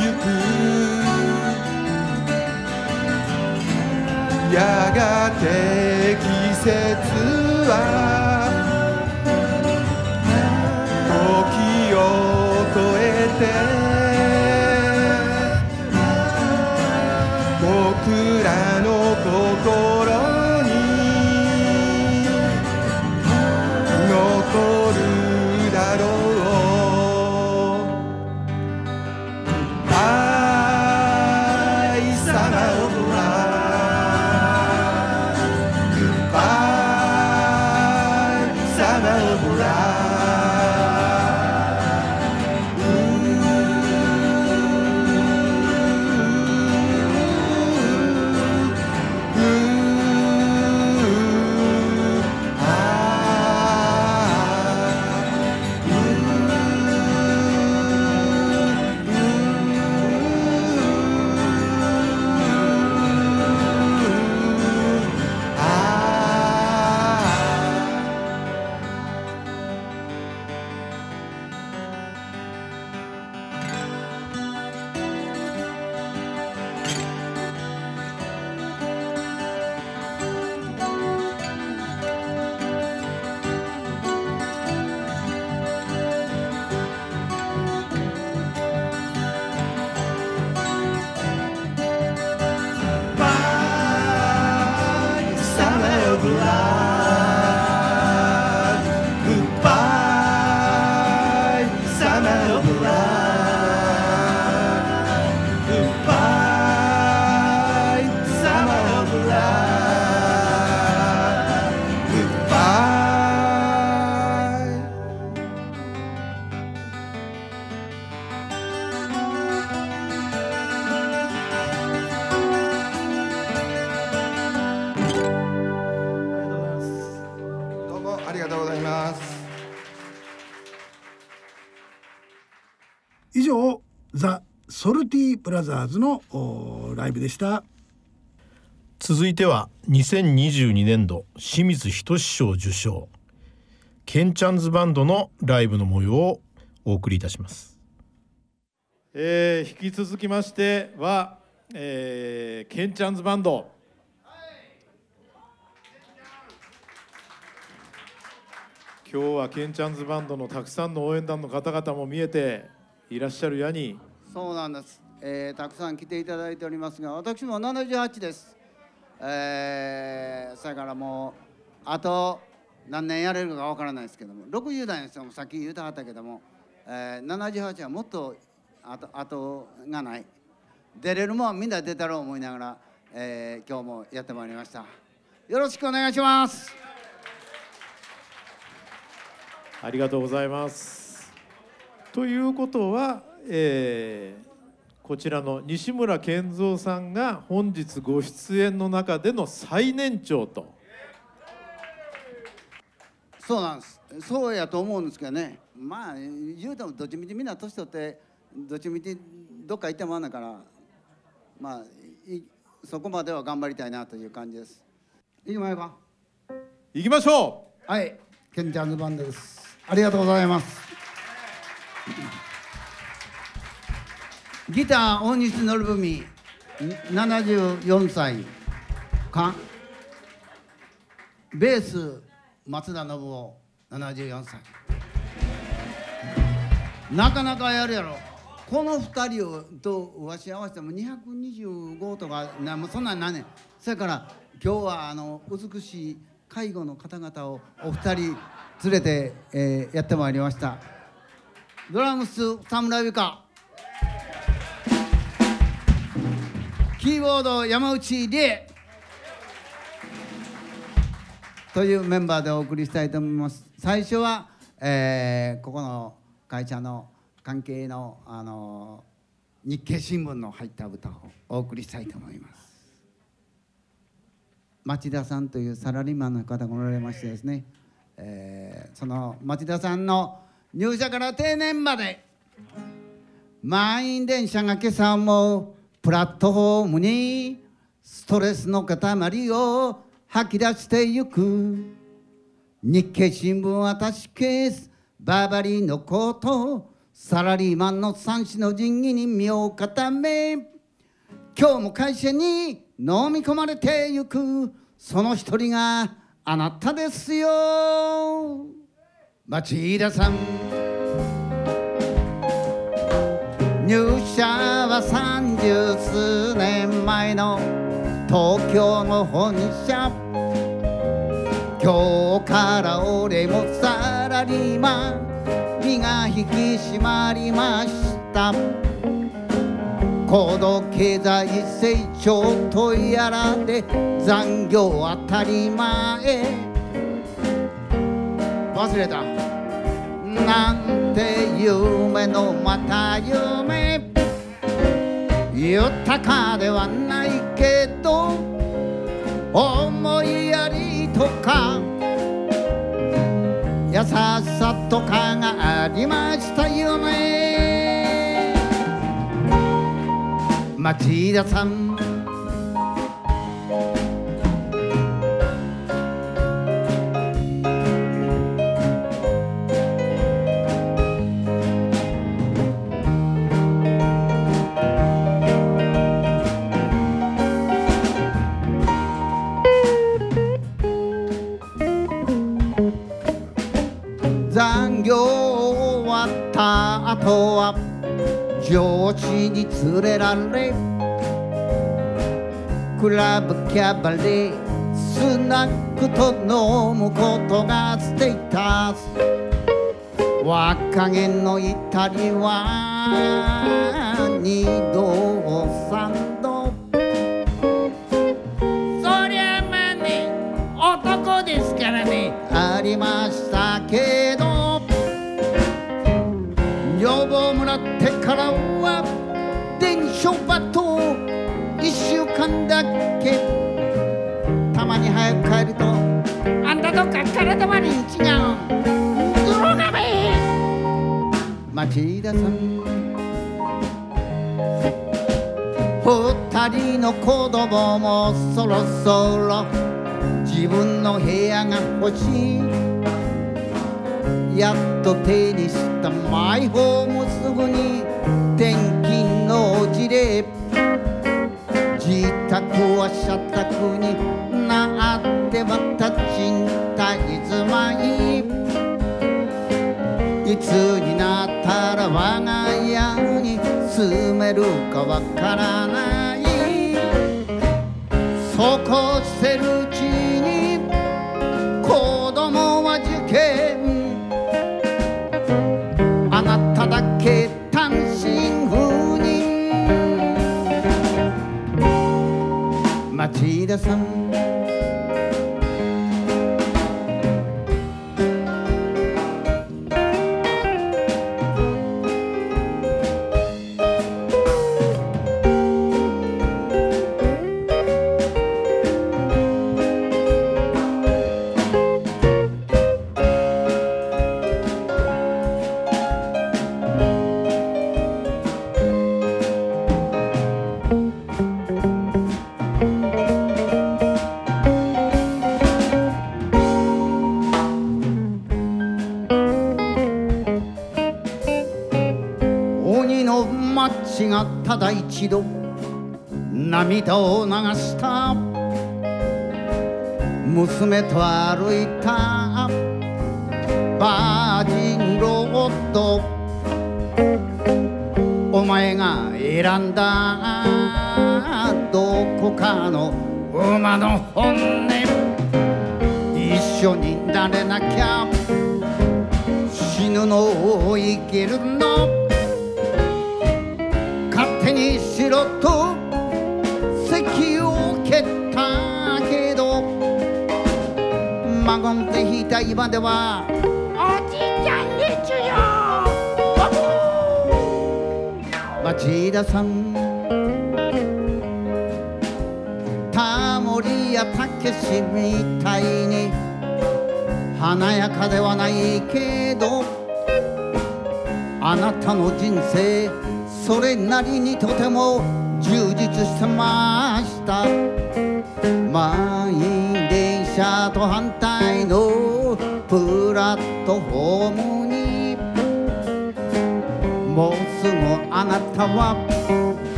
Speaker 7: ゆく。やがて季節は時を超えて
Speaker 1: ブラザーズのおライブでした。
Speaker 2: 続いては2022年度清水仁賞受賞。ケンチャンズバンドのライブの模様をお送りいたします。
Speaker 4: えー引き続きましては、えーケンチャンズバンド。今日はケンチャンズバンドのたくさんの応援団の方々も見えていらっしゃるやに。
Speaker 11: そうなんです、えーたくさん来ていただいておりますが私も78です、えー、それからもうあと何年やれるかわからないですけども60代の人もさっき言うたはったけども、えー、78はもっとあとあとがない。出れるもんはみんな出たろう思いながら、えー今日もやってまいりました。よろしくお願いします。
Speaker 4: ありがとうございます。ということは、えーこちらの西村健三さんが本日ご出演の中での最年長と。
Speaker 11: そうなんです。そうやと思うんですけどね。まあ言うてもどっちみちみんな年取ってどっちみちどっか行ってもらうんだからまあいそこまでは頑張りたいなという感じです。いきましょうか。
Speaker 4: 行きましょ
Speaker 11: はい。ケンちゃんズバンドです。ありがとうございますギター大西則文74歳かベース松田信夫74歳なかなかやるやろ。この2人をとわし合わせても225とかなもうそんなんなんねん。それから今日はあの美しい介護の方々をお二人連れて、えーやってまいりました。ドラムス田村由香キーボード山内理恵というメンバーでお送りしたいと思います。最初は、えーここの会社の関係の、あの日経新聞の入った歌をお送りしたいと思います。町田さんというサラリーマンの方がおられましてですね、えーその町田さんの入社から定年まで満員電車が今朝もプラットフォームにストレスの塊を吐き出してゆく。日経新聞は確かバーバリーのことサラリーマンの三種の神器に身を固め今日も会社に飲み込まれてゆく。その一人があなたですよ。町田さん。入社は三十数年前の東京の本社。今日から俺もサラリーマン身が引き締まりました。高度経済成長とやらで残業当たり前。忘れた。なんて夢のまた夢。豊かではないけど思いやりとか優しさとかがありましたよね町田さんとは上司に連れられクラブキャバレースナックと飲むことがステータス若気の至りは二度。からは電書バト一週間だけ。たまに早く帰るとあんたどっか体悪いん違うドロガメ町田さん。二人の子供もそろそろ。自分の部屋が欲しい。やっと手にしたマイホームすぐに転勤の事例自宅は社宅になってまた賃貸住まい。いつになったら我が家に住めるかわからない。そうこうして町田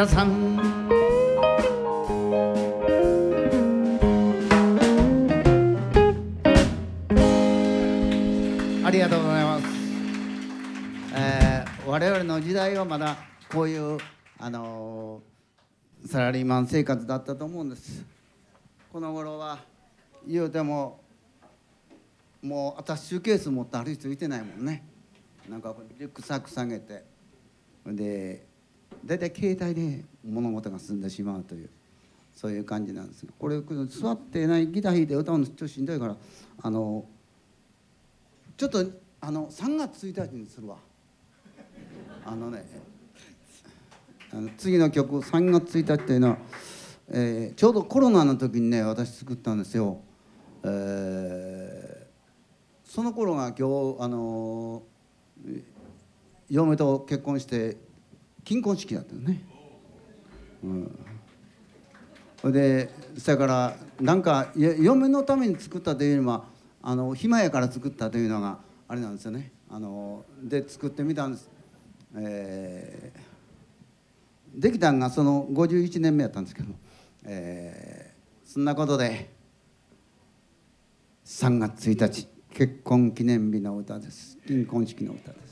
Speaker 11: 町田さん。ありがとうございます、えー我々の時代はまだこういう、あのーサラリーマン生活だったと思うんです。この頃は言うてももうアタッシュケース持って歩いていてないもんね。なんかリュックサック下げて。で大体携帯で物事が進んでしまうというそういう感じなんですこれ座ってないギター弾いて歌うのちょっとしんどいからあのちょっとあの3月1日にするわあのねあの次の曲3月1日っていうのは、えーちょうどコロナの時にね私作ったんですよ。えーその頃が今日あのー嫁と結婚して金婚式だったよね。うんそれでそれからなんか嫁のために作ったというよりもあの暇やから作ったというのがあれなんですよね。あので作ってみたんです。えーできたんがその51年目やったんですけど、えーそんなことで3月1日結婚記念日の歌です金婚式の歌です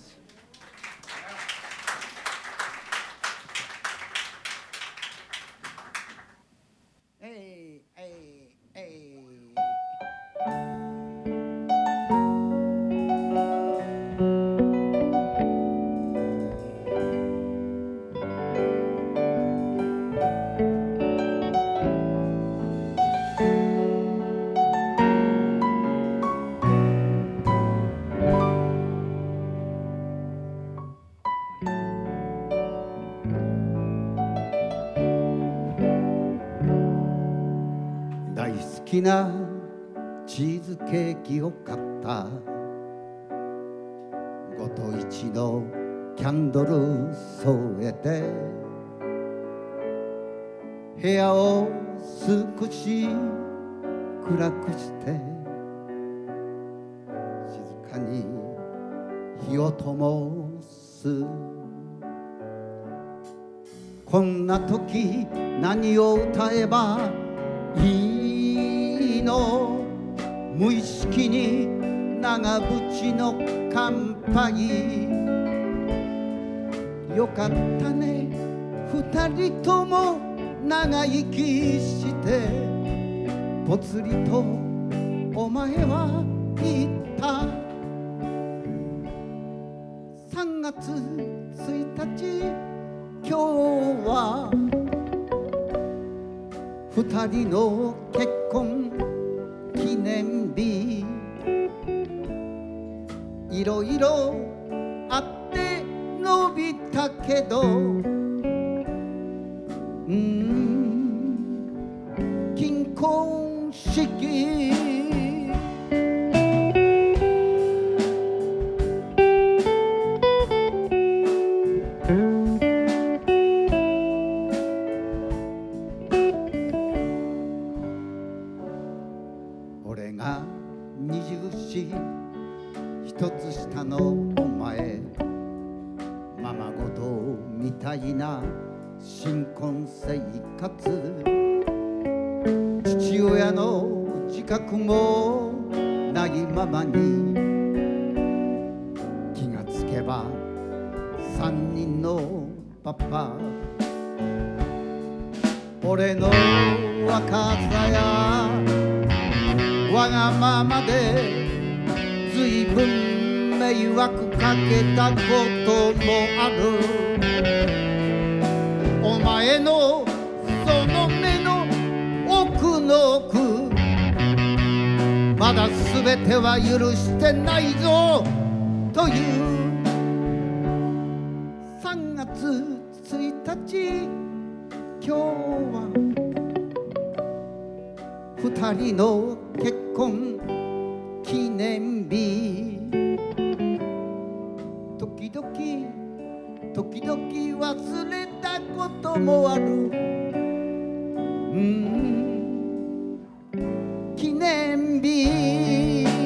Speaker 11: ぞという3月1日今日は二人の結婚記念日。時々時々忘れたこともある。うん。記念日。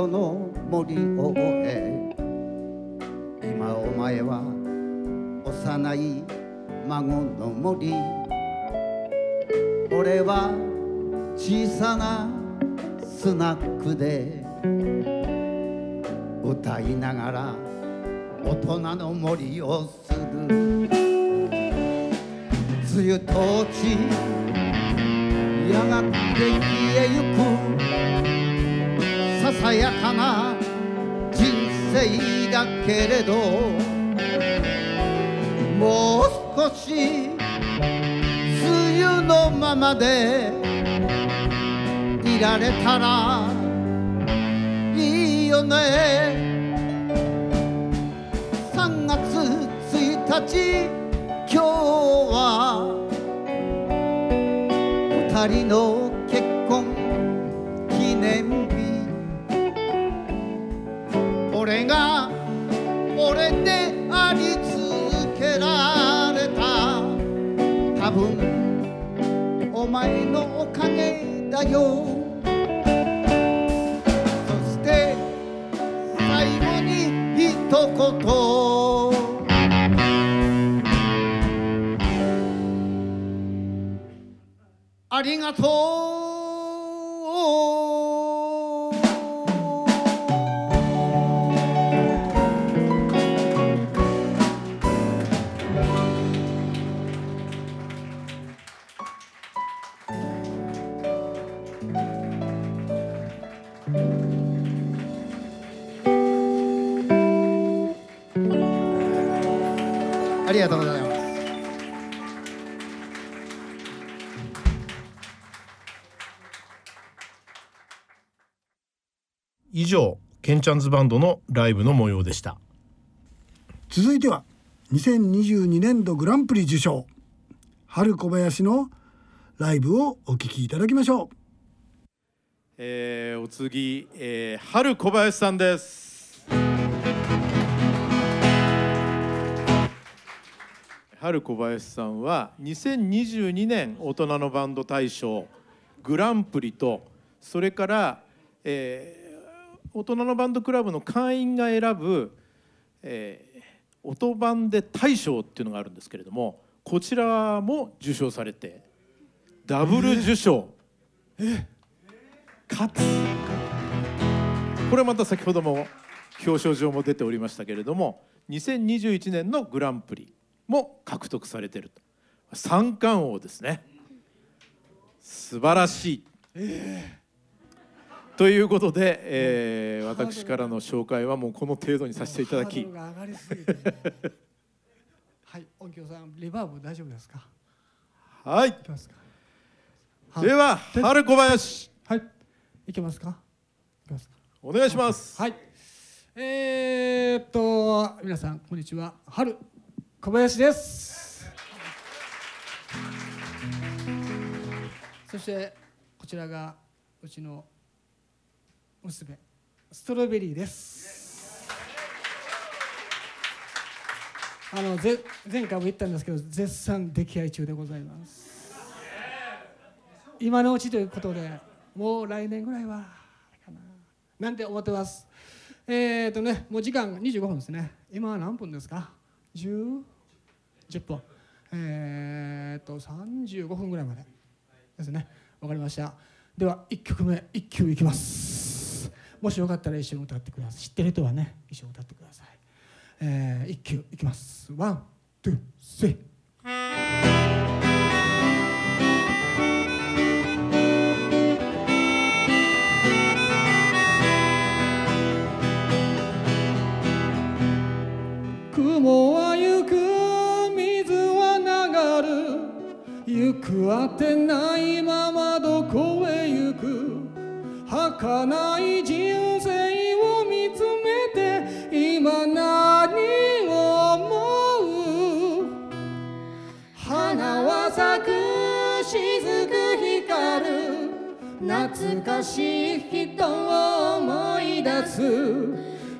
Speaker 11: 生徒の森を終え。今お前は幼い孫の森。俺は小さなスナックで。歌いながら大人の森をする。梅雨とちやがて消えゆくさやかな人生だけれどもう少し梅雨のままでいられたらいいよね。3月1日今日は二人の結婚記念多分お前のおかげだよ。そして最後に一言。ありがとう。
Speaker 2: 上ケンチャンズバンドのライブの模様でした。
Speaker 1: 続いては2022年度グランプリ受賞。春小林のライブをお聞きいただきましょう。
Speaker 4: えーお次、えー、春小林さんです。春小林さんは2022年大人のバンド大賞グランプリとそれから、えー大人のバンドクラブの会員が選ぶ、えー、音版で大賞っていうのがあるんですけれどもこちらも受賞されてダブル受賞、かつ。これまた先ほども表彰状も出ておりましたけれども2021年のグランプリも獲得されていると。三冠王ですね。素晴らしい、ということで、えー私からの紹介はもうこの程度にさせていただき。
Speaker 1: はい音響さんリバーブ大丈夫ですか？
Speaker 4: はい。
Speaker 1: いきますか。
Speaker 4: では春小林。
Speaker 1: はい。いけますか？いきますか。
Speaker 4: お願いします。
Speaker 1: はい。えー、っと
Speaker 12: も皆さんこんにちは。春小林です。そしてこちらがうちの娘ストロベリーです。あのぜ前回も言ったんですけど絶賛溺愛中でございます。今のうちということでもう来年ぐらいはかな。なんて思ってます。えっ、ー、とねもう時間25分ですね。今は何分ですか？10, 10分。えっ、ー、と35分ぐらいまでですね。わかりました。では1曲目1曲いきます。もしよかったら一緒に歌ってください。知ってる人はね一緒に歌ってください、えー、1曲いきます。 One、two、three。雲は行く水は流る。行くあてないままどこ儚い人生を見つめて今何を思う花は咲く雫光る。懐かしい人を思い出す。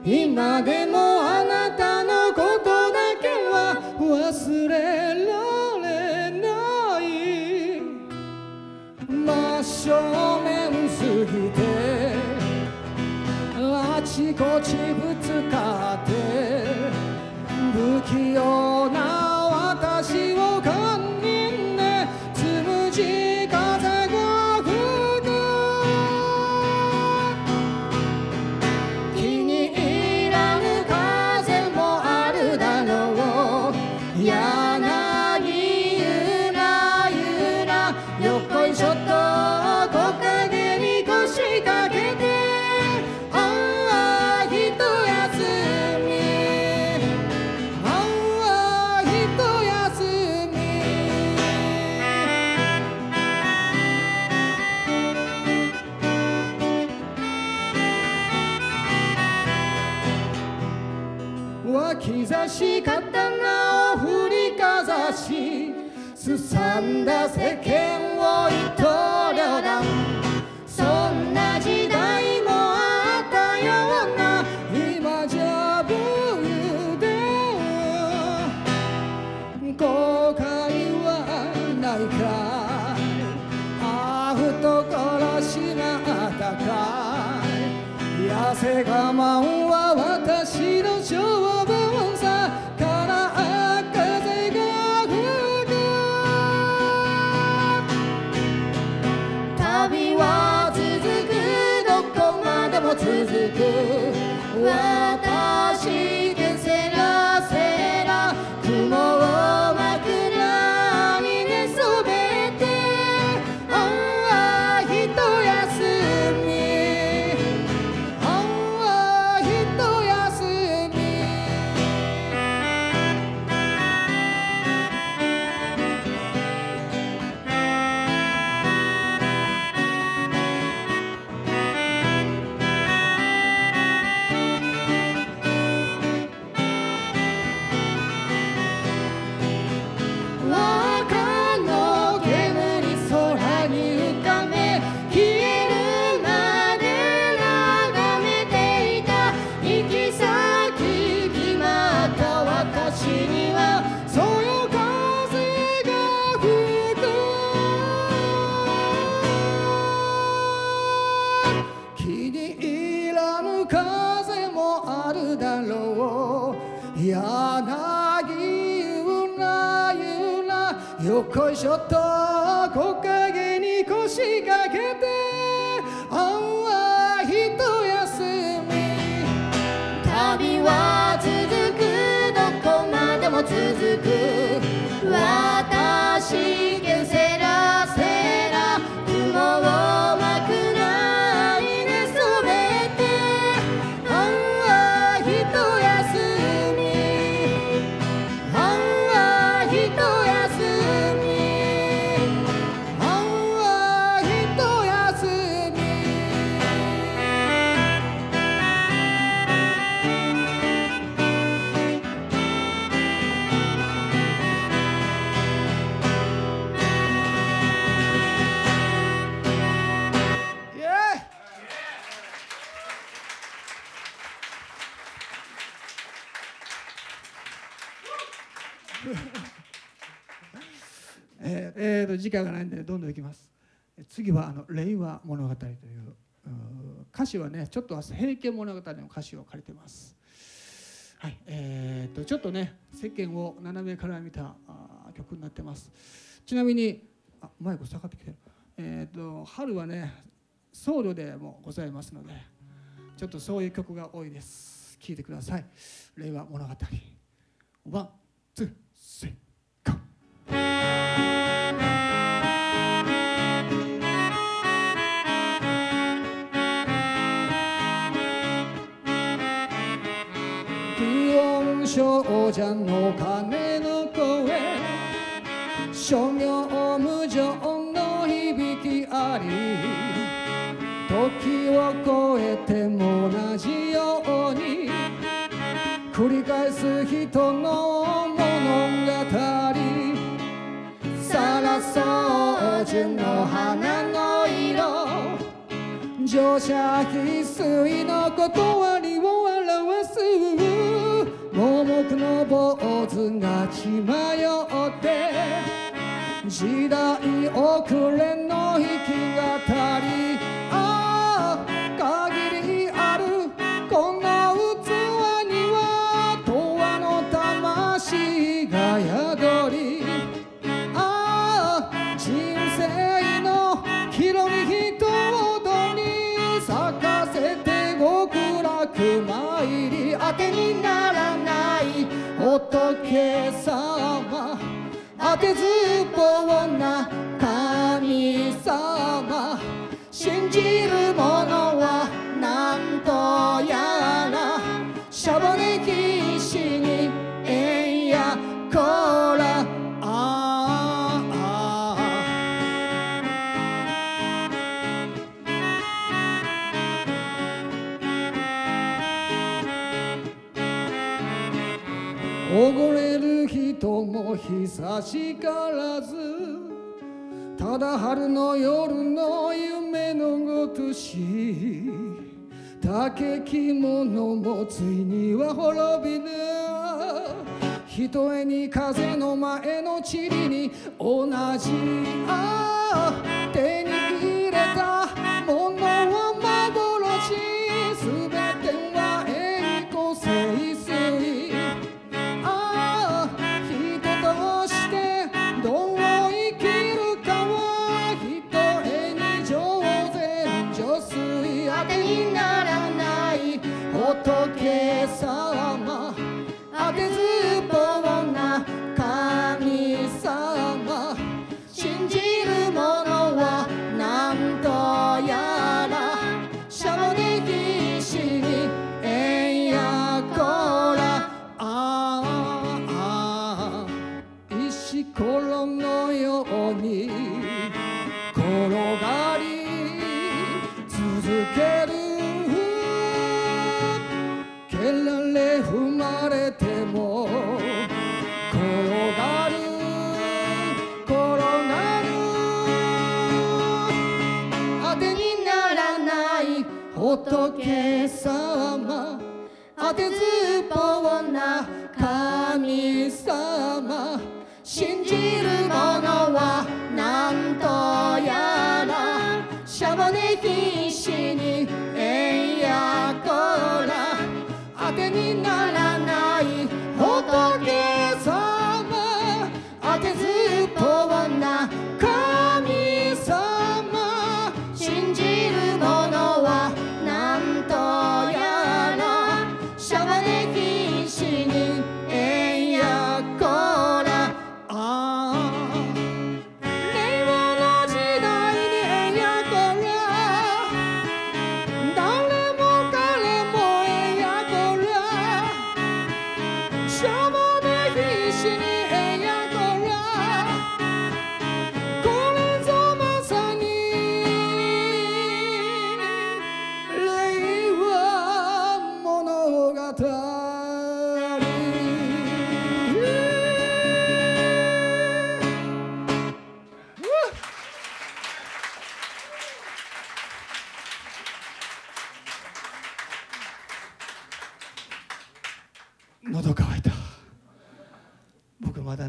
Speaker 12: 今でもあなたのことだけは忘れられない。真正ちこちぶつかって不器用な後悔はないかあふとこしまったか痩せ我慢は私の性分さから風が吹く旅は続く。どこまでも続く。えーえーと時間がないんでどんどんいきます。次はあの令和物語というう歌詞はねちょっと平家物語の歌詞を借りてます。はいえー、とちょっとね世間を斜めから見たあ曲になってます。ちなみにあマイク下がってきてる。えー、と春はね僧侶でもございますのでちょっとそういう曲が多いです。聴いてください。令和物語。ワンツースリー祇園少女の鐘の声。諸行無常の響きあり。時を越えても同じように。繰り返す人の物語草樹の花の色。乗車翡翠の断りを表す。盲目の坊主が血迷って。時代遅れの弾き語り。絶望な神様信じる者久しからずただ春の夜の夢のごとし竹着物もついには滅びぬ。ひとえに風の前の塵に同じああ手に入れたもの。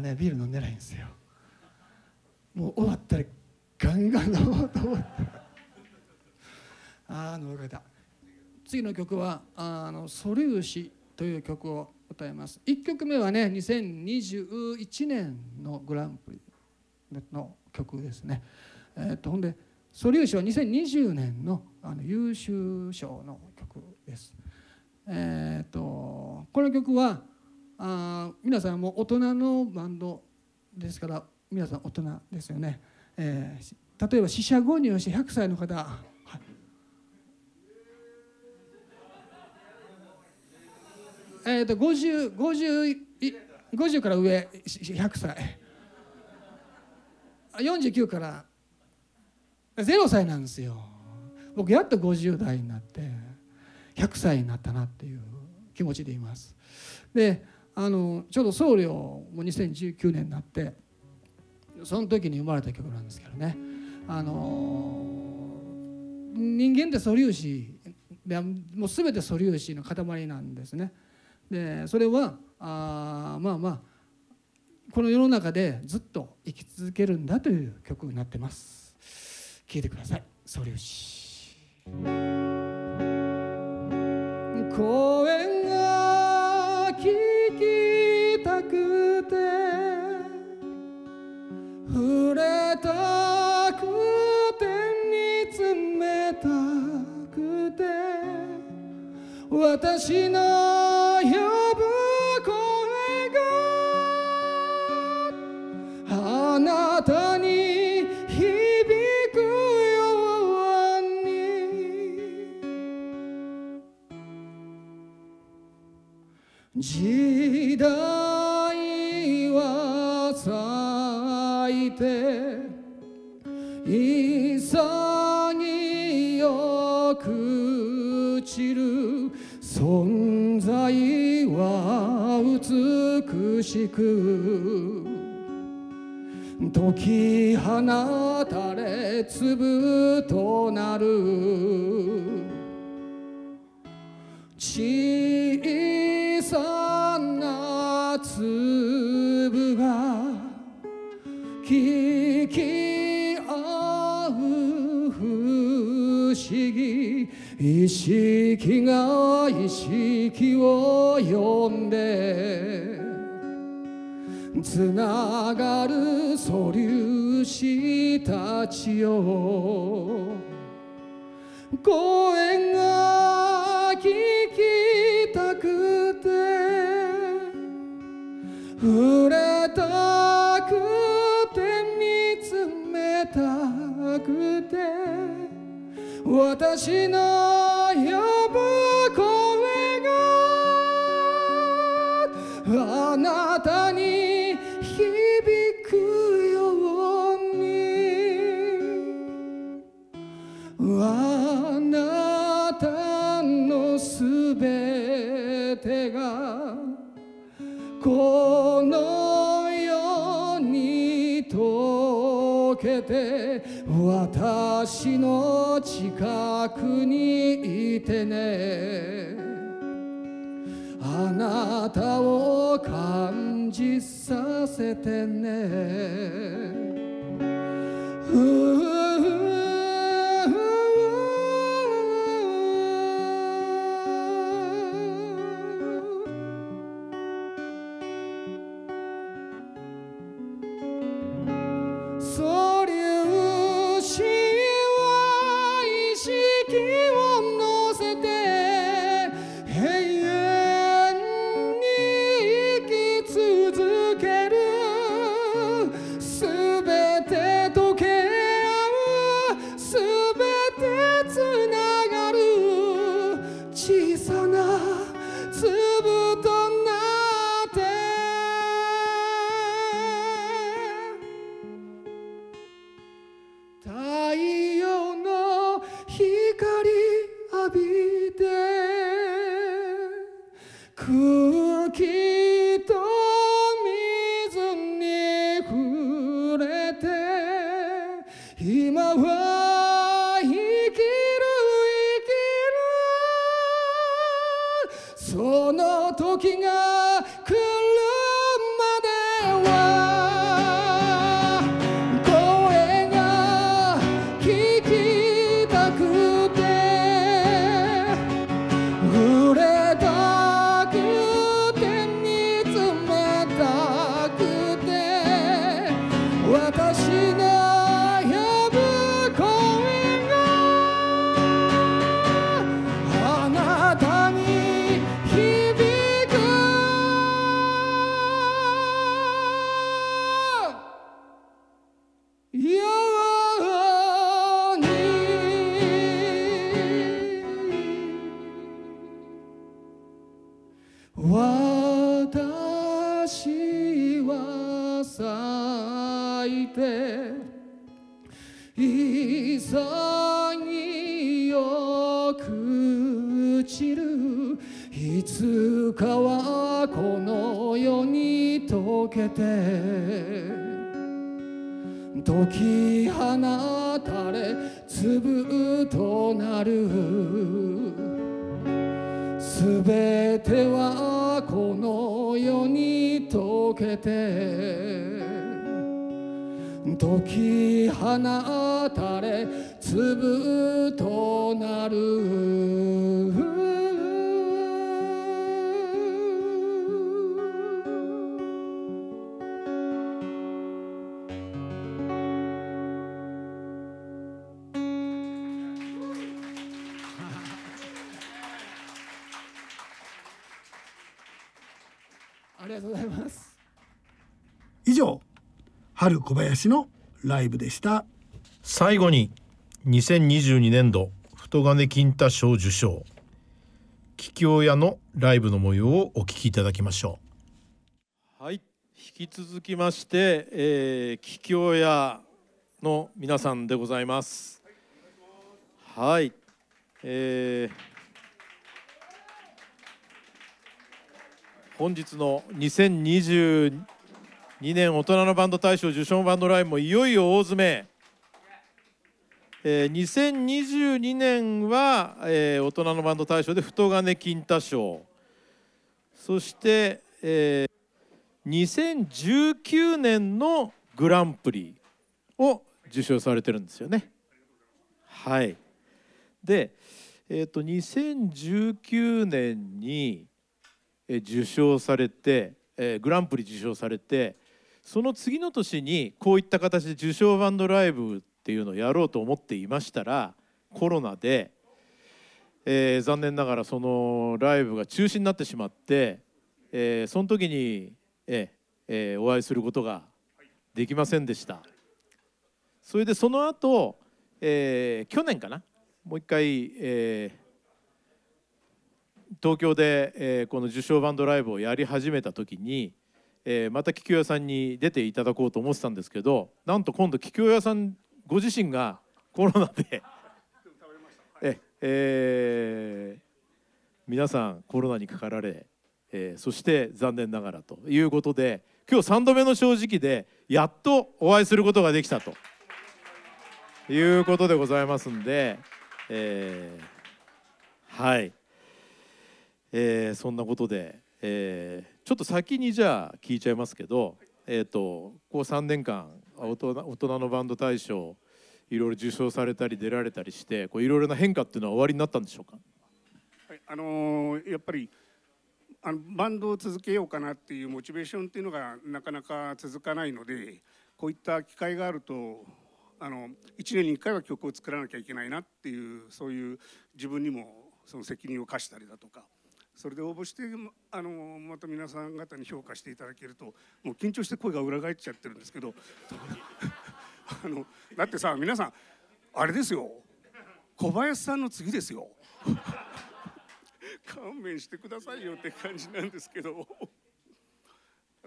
Speaker 12: ねビール飲んでないんですよ。もう終わったらガンガン飲もうと思ってああ飲みた次の曲は「あの素粒子」という曲を歌います。1曲目はね2021年のグランプリの曲ですね。えー、とほんで素粒子は2020年のあの優秀賞の曲です。えー、とこの曲はあ皆さんも大人のバンドですから皆さん大人ですよね、えー、例えば四捨五入して100歳の方、はい、えー、と 50, 50, 50から上100歳。49から。0歳なんですよ。僕やっと50代になって100歳になったなっていう気持ちでいます。であのちょうど僧侶も2019年になってその時に生まれた曲なんですけどね。あの人間って素粒子もう全て素粒子の塊なんですね。でそれはあまあまあこの世の中でずっと生き続けるんだという曲になってます。聴いてください。素粒子。私の呼ぶ声があなたに響くように。時代は咲いて潔く散る。存在は美しく解き放たれ粒となる。小さな粒が聞き合う不思議。意識が意識を呼んでつながる素粒子たちよ声が聞きたくて触れたくて見つめたくて。私の呼ぶ声があなたに響くよ。私の近くにいてね。あなたを感じさせてね。
Speaker 1: 春小林のライブでした。
Speaker 2: 最後に2022年度太金金太賞受賞。桔梗屋のライブの模様をお聞きいただきましょ
Speaker 4: はい引き続きまして、えー、桔梗屋の皆さんでございます。はい、えー本日の2022年大人のバンド大賞受賞バンドライブもいよいよ大詰め、えー2022年は、えー大人のバンド大賞で太金金太賞。そして、えー2019年のグランプリを受賞されてるんですよね。はい、で、えー、と2019年にえー受賞されて、えーグランプリ受賞されてその次の年にこういった形で受賞バンドライブっていうのをやろうと思っていましたらコロナで、えー残念ながらそのライブが中止になってしまって、えーその時に、えーえーお会いすることができませんでした。それでその後、えー去年かな？もう一回、えー東京で、えーこの受賞バンドライブをやり始めた時に、えーまた桔梗屋さんに出ていただこうと思ってたんですけどなんと今度桔梗屋さんご自身がコロナでえ、[laughs] えー皆さんコロナにかかられ、えーそして残念ながらということで今日3度目の正直でやっとお会いすることができたということでございますんで、えーはい、えーそんなことで、えーちょっと先にじゃあ聞いちゃいますけど、えー、とこう3年間大人大人のバンド大賞いろいろ受賞されたり出られたりしてこういろいろな変化っていうのはおありになったんでしょうか？
Speaker 13: はいあのーやっぱりあのバンドを続けようかなっていうモチベーションっていうのがなかなか続かないのでこういった機会があるとあの1年に1回は曲を作らなきゃいけないなっていうそういう自分にもその責任を課したりだとかそれで応募してあのまた皆さん方に評価していただけるともう緊張して声が裏返っちゃってるんですけど [laughs] あのだってさ皆さんあれですよ。小林さんの次ですよ。勘弁してくださいよって感じなんですけど。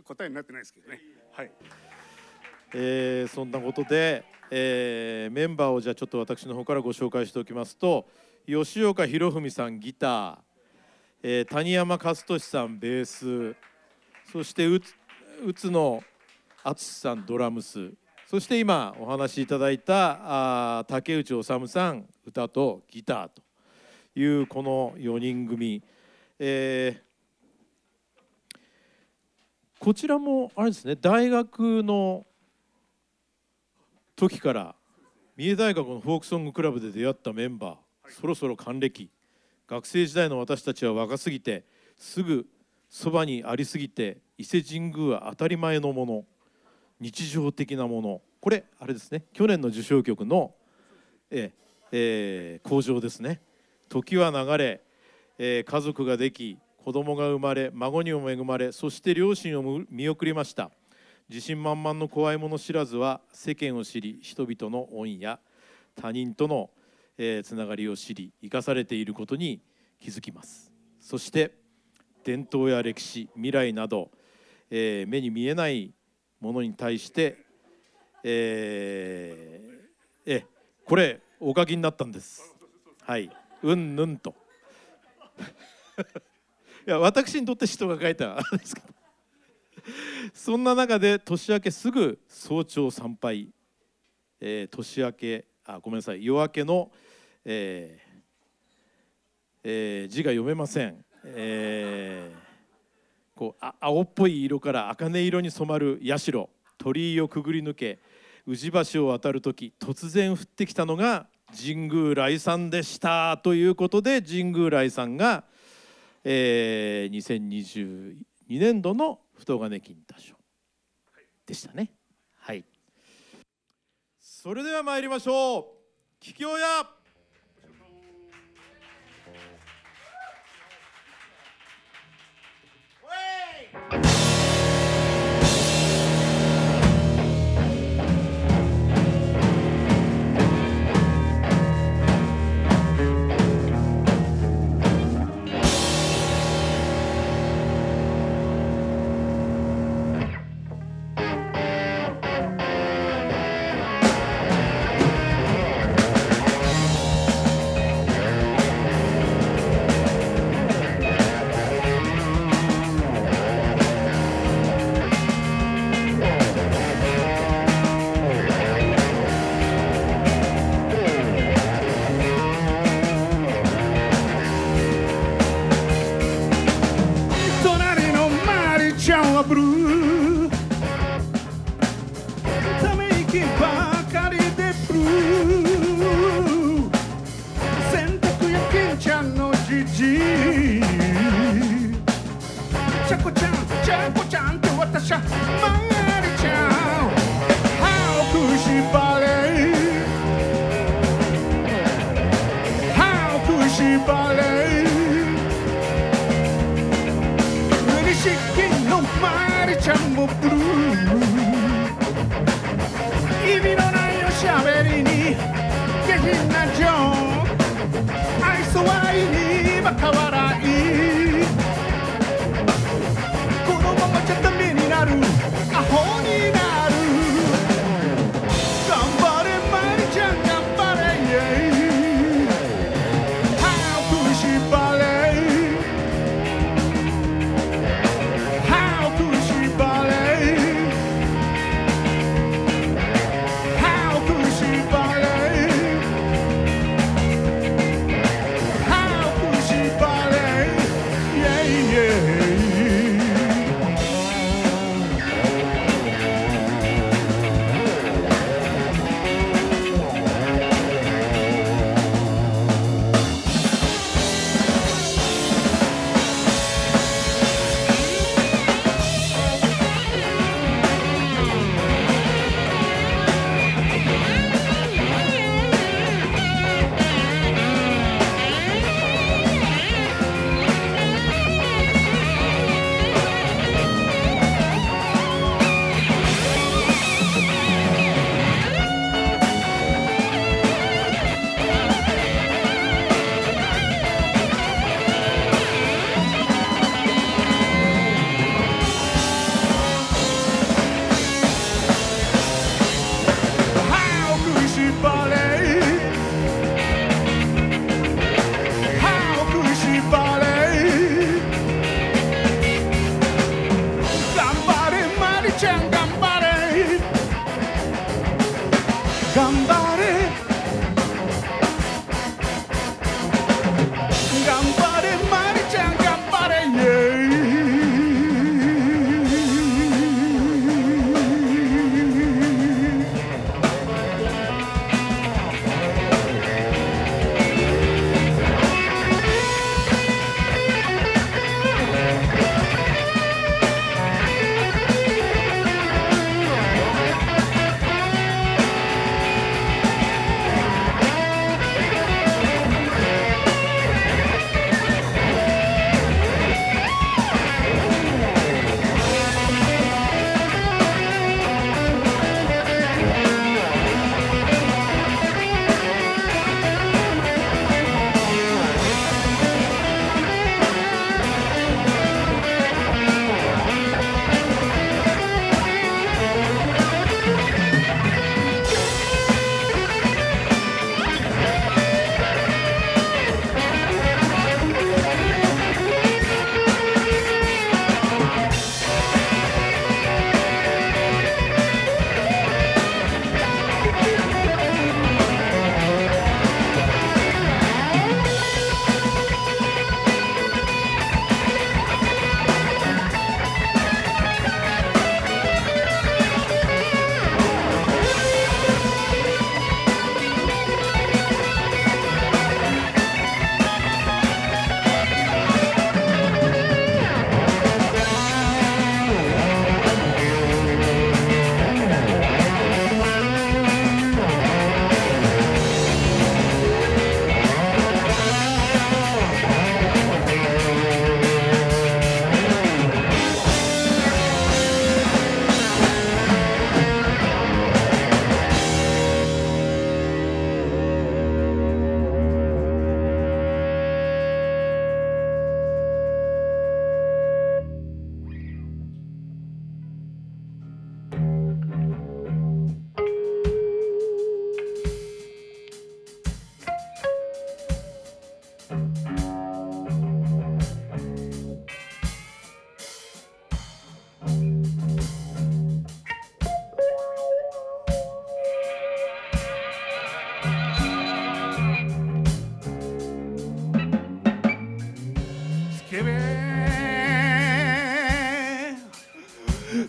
Speaker 13: 答えになってないですけどね。はい。
Speaker 4: えーそんなことで、えーメンバーをじゃあちょっと私の方からご紹介しておきますと吉岡博文さんギター、えー谷山勝利さんベース。そしてうつ宇野敦さんドラムス。そして今お話しいただいたあ竹内治さん歌とギターというこの4人組、えーこちらもあれですね大学の時から三重大学のフォークソングクラブで出会ったメンバー、そろそろ還暦。学生時代の私たちは若すぎてすぐそばにありすぎて伊勢神宮は当たり前のもの日常的なもの。これあれですね。去年の受賞曲の、えーえー、ですね。時は流れ、えー家族ができ子供が生まれ孫にも恵まれそして両親を見送りました。自信満々の怖いもの知らずは世間を知り人々の恩や他人との、えーつながりを知り生かされていることに気づきます。そして伝統や歴史未来など、えー目に見えないものに対して、
Speaker 13: えーえこれお書きになったんです。はい。うんぬんと。[laughs] いや私にとって人が書いたあれですけど。そんな中で年明けすぐ早朝参拝、えー年明けあごめんなさい。夜明けの、えーえー字が読めません、えーこうあ青っぽい色から茜色に染まる社鳥居をくぐり抜け宇治橋を渡る時突然降ってきたのが神宮来山でしたということで神宮来山が、えー2022年度の太金金太賞でしたね。はい。それでは参りましょう。桔梗屋。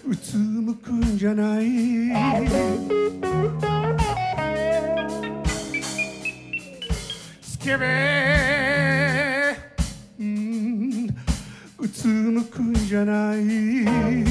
Speaker 13: うつむくんじゃない。スケベ。うん。うつむくんじゃない。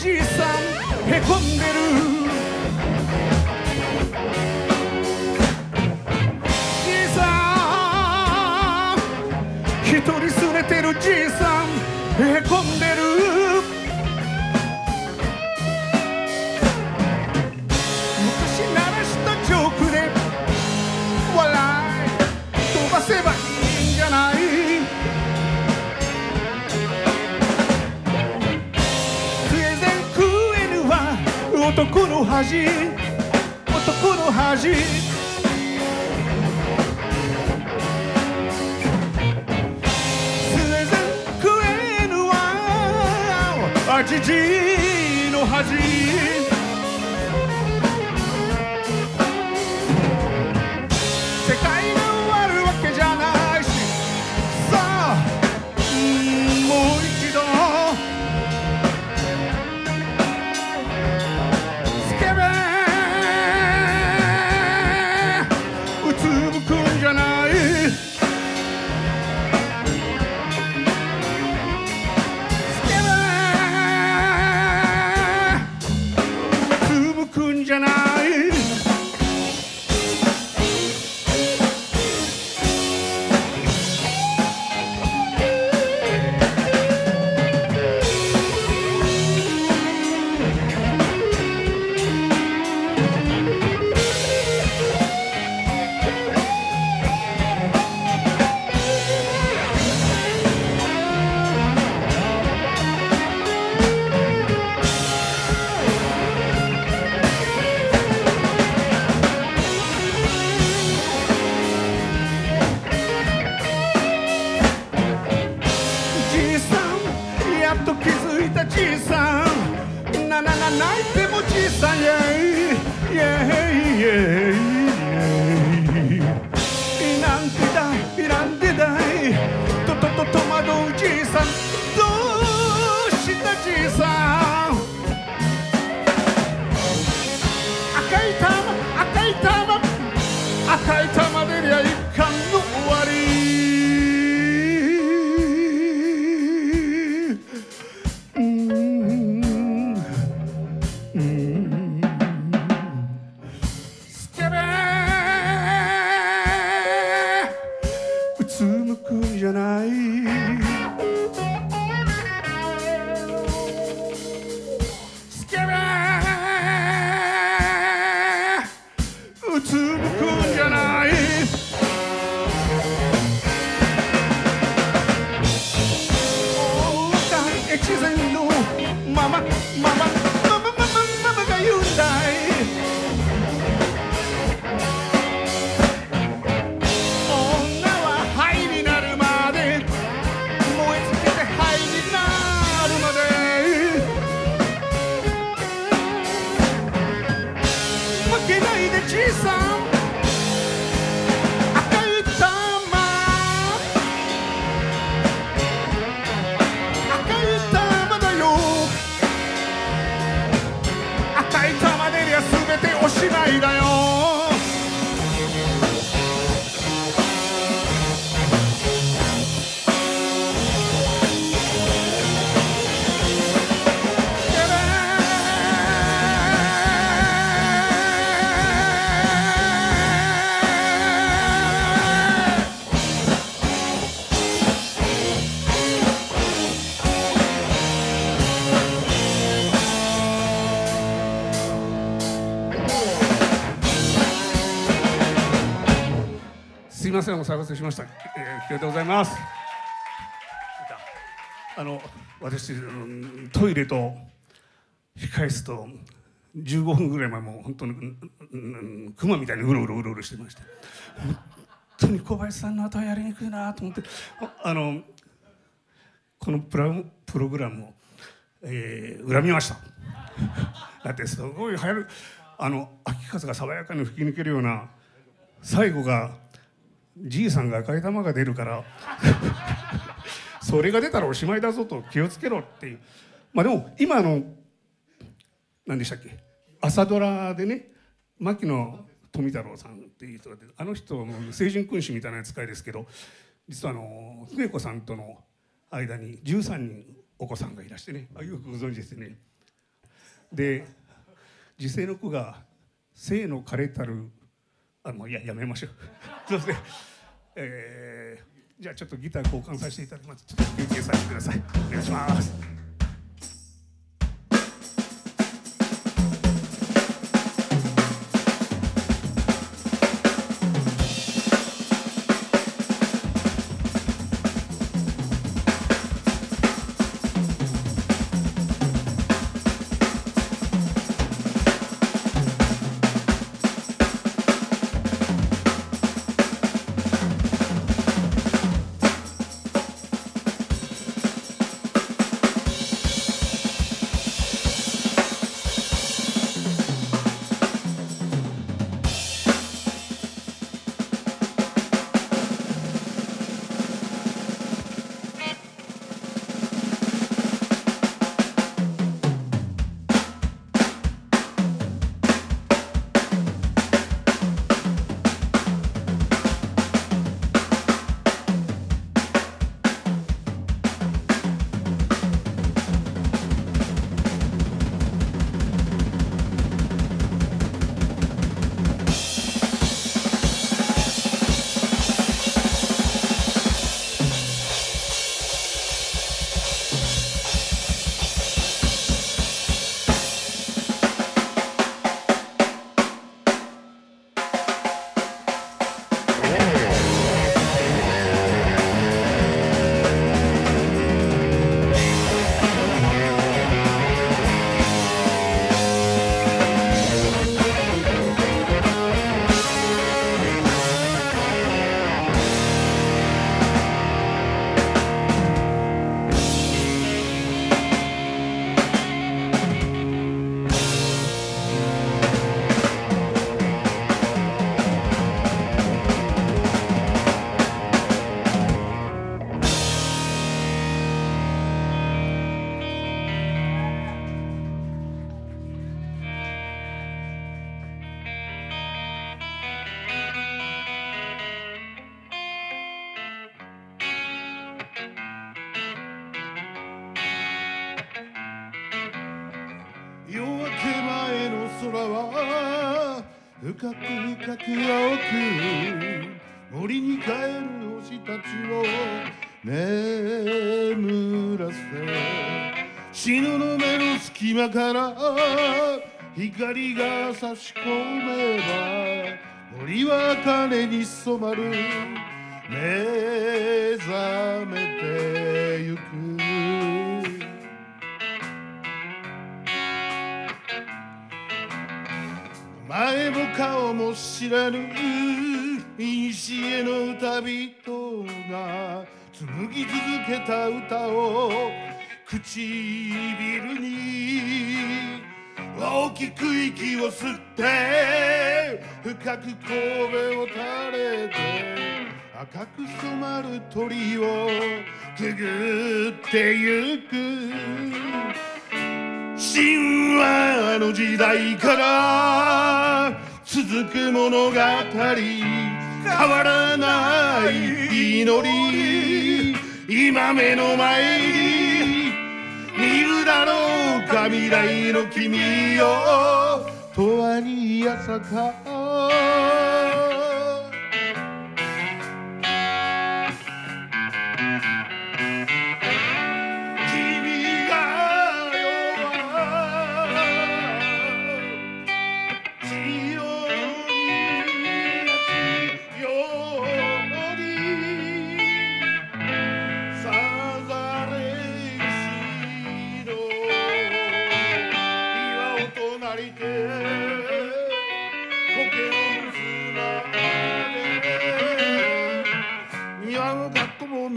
Speaker 13: じいさんへこんでる。じいさん一人すれてるじいさん。の恥男の恥。父の恥。it is in you, mama, mama. んお騒がせしました、えー、ありがとうございます。あの私トイレと控え室と15分ぐらい前もう本当にうんうん熊みたいにうろうろうろうろしてました本当に小林さんの後はやりにくいなと思って。あのこのプラプログラムを、えー恨みました。だってすごい流行るあの秋風が爽やかに吹き抜けるような最後がじいさんが赤い玉が出るからそれが出たらおしまいだぞと気をつけろっていうまあでも今あの何でしたっけ？朝ドラでね牧野富太郎さんっていう人が出あの人も成人君子みたいな扱いですけど実はあの笛子さんとの間に13人お子さんがいらしてねあよくご存知ですね。で時世の句が「生の枯れたる」あもういややめましょう。[laughs] そうですね、えーじゃあちょっとギター交換させていただきます。ちょっと休憩させてください。お願いします。
Speaker 14: 青く森に帰る星たちを眠らせ死ぬの目の隙間から光が差し込めば森は金に染まる。目覚めてゆく。前も顔も知らぬ古の歌人が紡ぎ続けた歌を唇に。大きく息を吸って深く神戸を垂れて赤く染まる鳥をくぐってゆく。神話の時代から続く物語変わらない祈り今目の前に見るだろうか未来の君よ永遠に朝か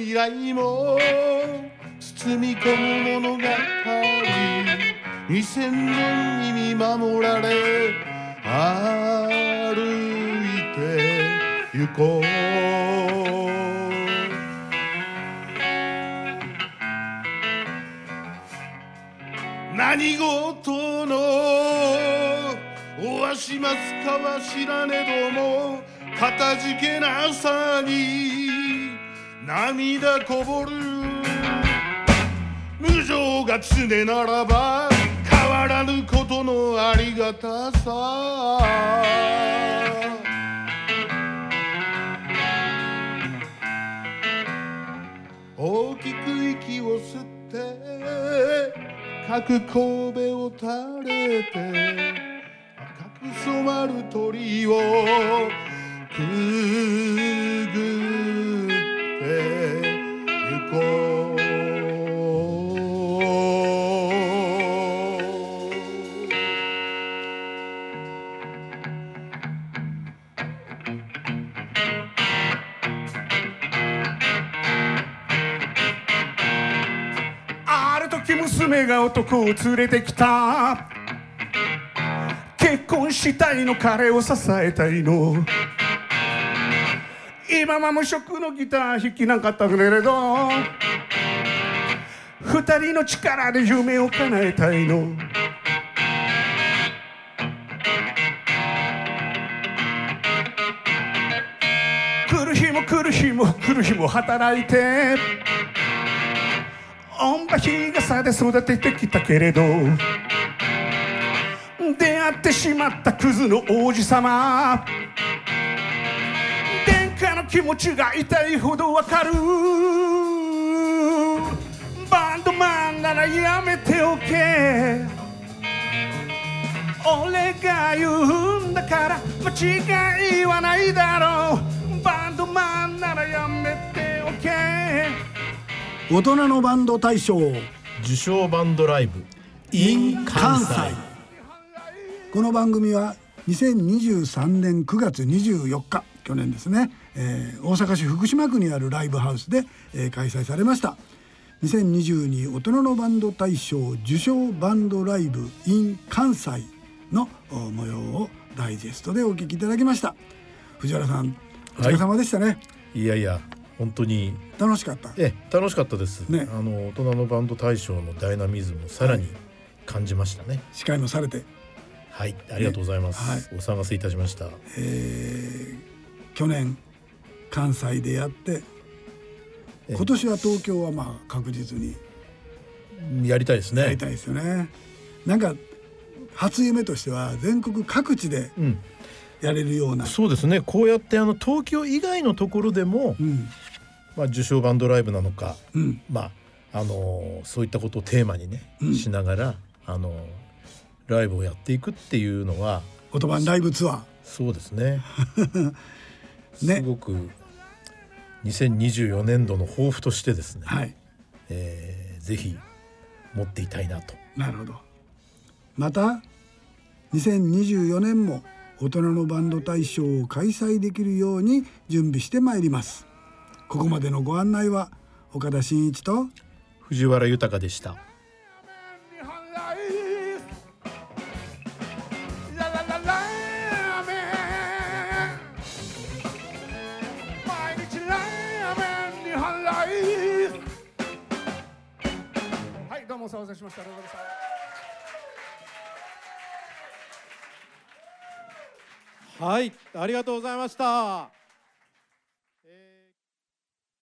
Speaker 14: 未来も包み込む物語2000年に見守られ歩いて行こう。何事のおわしますかは知らねどもかたじけなさに涙こぼる。無情が常ならば変わらぬことのありがたさ。大きく息を吸って各神戸を垂れて赤く染まる鳥をくぐ
Speaker 13: 男を連れてきた。結婚したいの彼を支えたいの。今は無職のギター弾きなかったけれど二人の力で夢を叶えたいの。来る日も来る日も来る日も働いて。御馬日傘で育ててきたけれど出会ってしまったクズの王子様。殿下の気持ちが痛いほどわかる。バンドマンならやめておけ。俺が言うんだから間違いはないだろう。
Speaker 1: 大人のバンド大賞。
Speaker 2: 受賞バンドライブ。
Speaker 1: in 関西。この番組は2023年9月24日去年ですね、えー大阪市福島区にあるライブハウスで、えー開催されました。2022大人のバンド大賞受賞バンドライブ in 関西のお模様をダイジェストでお聞きいただきました。藤原さんお疲れ様でしたね、
Speaker 2: いやいや本当に
Speaker 1: 楽しかった？
Speaker 2: ええ楽しかったです、
Speaker 1: ね。
Speaker 2: あの大人のバンド大賞のダイナミズムをさらに感じましたね。
Speaker 1: 司会もされて。
Speaker 2: はいありがとうございます、お騒がせいたしました。
Speaker 1: えー去年関西でやって今年は東京はまあ確実に
Speaker 2: やりたいですね。
Speaker 1: やりたいですよね。なんか初夢としては全国各地で
Speaker 2: うん。
Speaker 1: やれるような、
Speaker 2: そうですね。こうやってあの東京以外のところでも、まあ、受賞バンドライブなのか、まああのそういったことをテーマにね、しながらあのライブをやっていくっていうのは
Speaker 1: オトバンライブツアー。
Speaker 2: そうですね。[laughs] すごく2024年度の抱負としてですね、
Speaker 1: はい。
Speaker 2: えーぜひ持っていたいなと。
Speaker 1: なるほど。また2024年も大人のバンド大賞を開催できるように準備してまいりますここまでのご案内は岡田真一と
Speaker 2: 藤原豊でした
Speaker 13: はいどうもお騒がせしましたありがとうございました
Speaker 4: はい、ありがとうございました。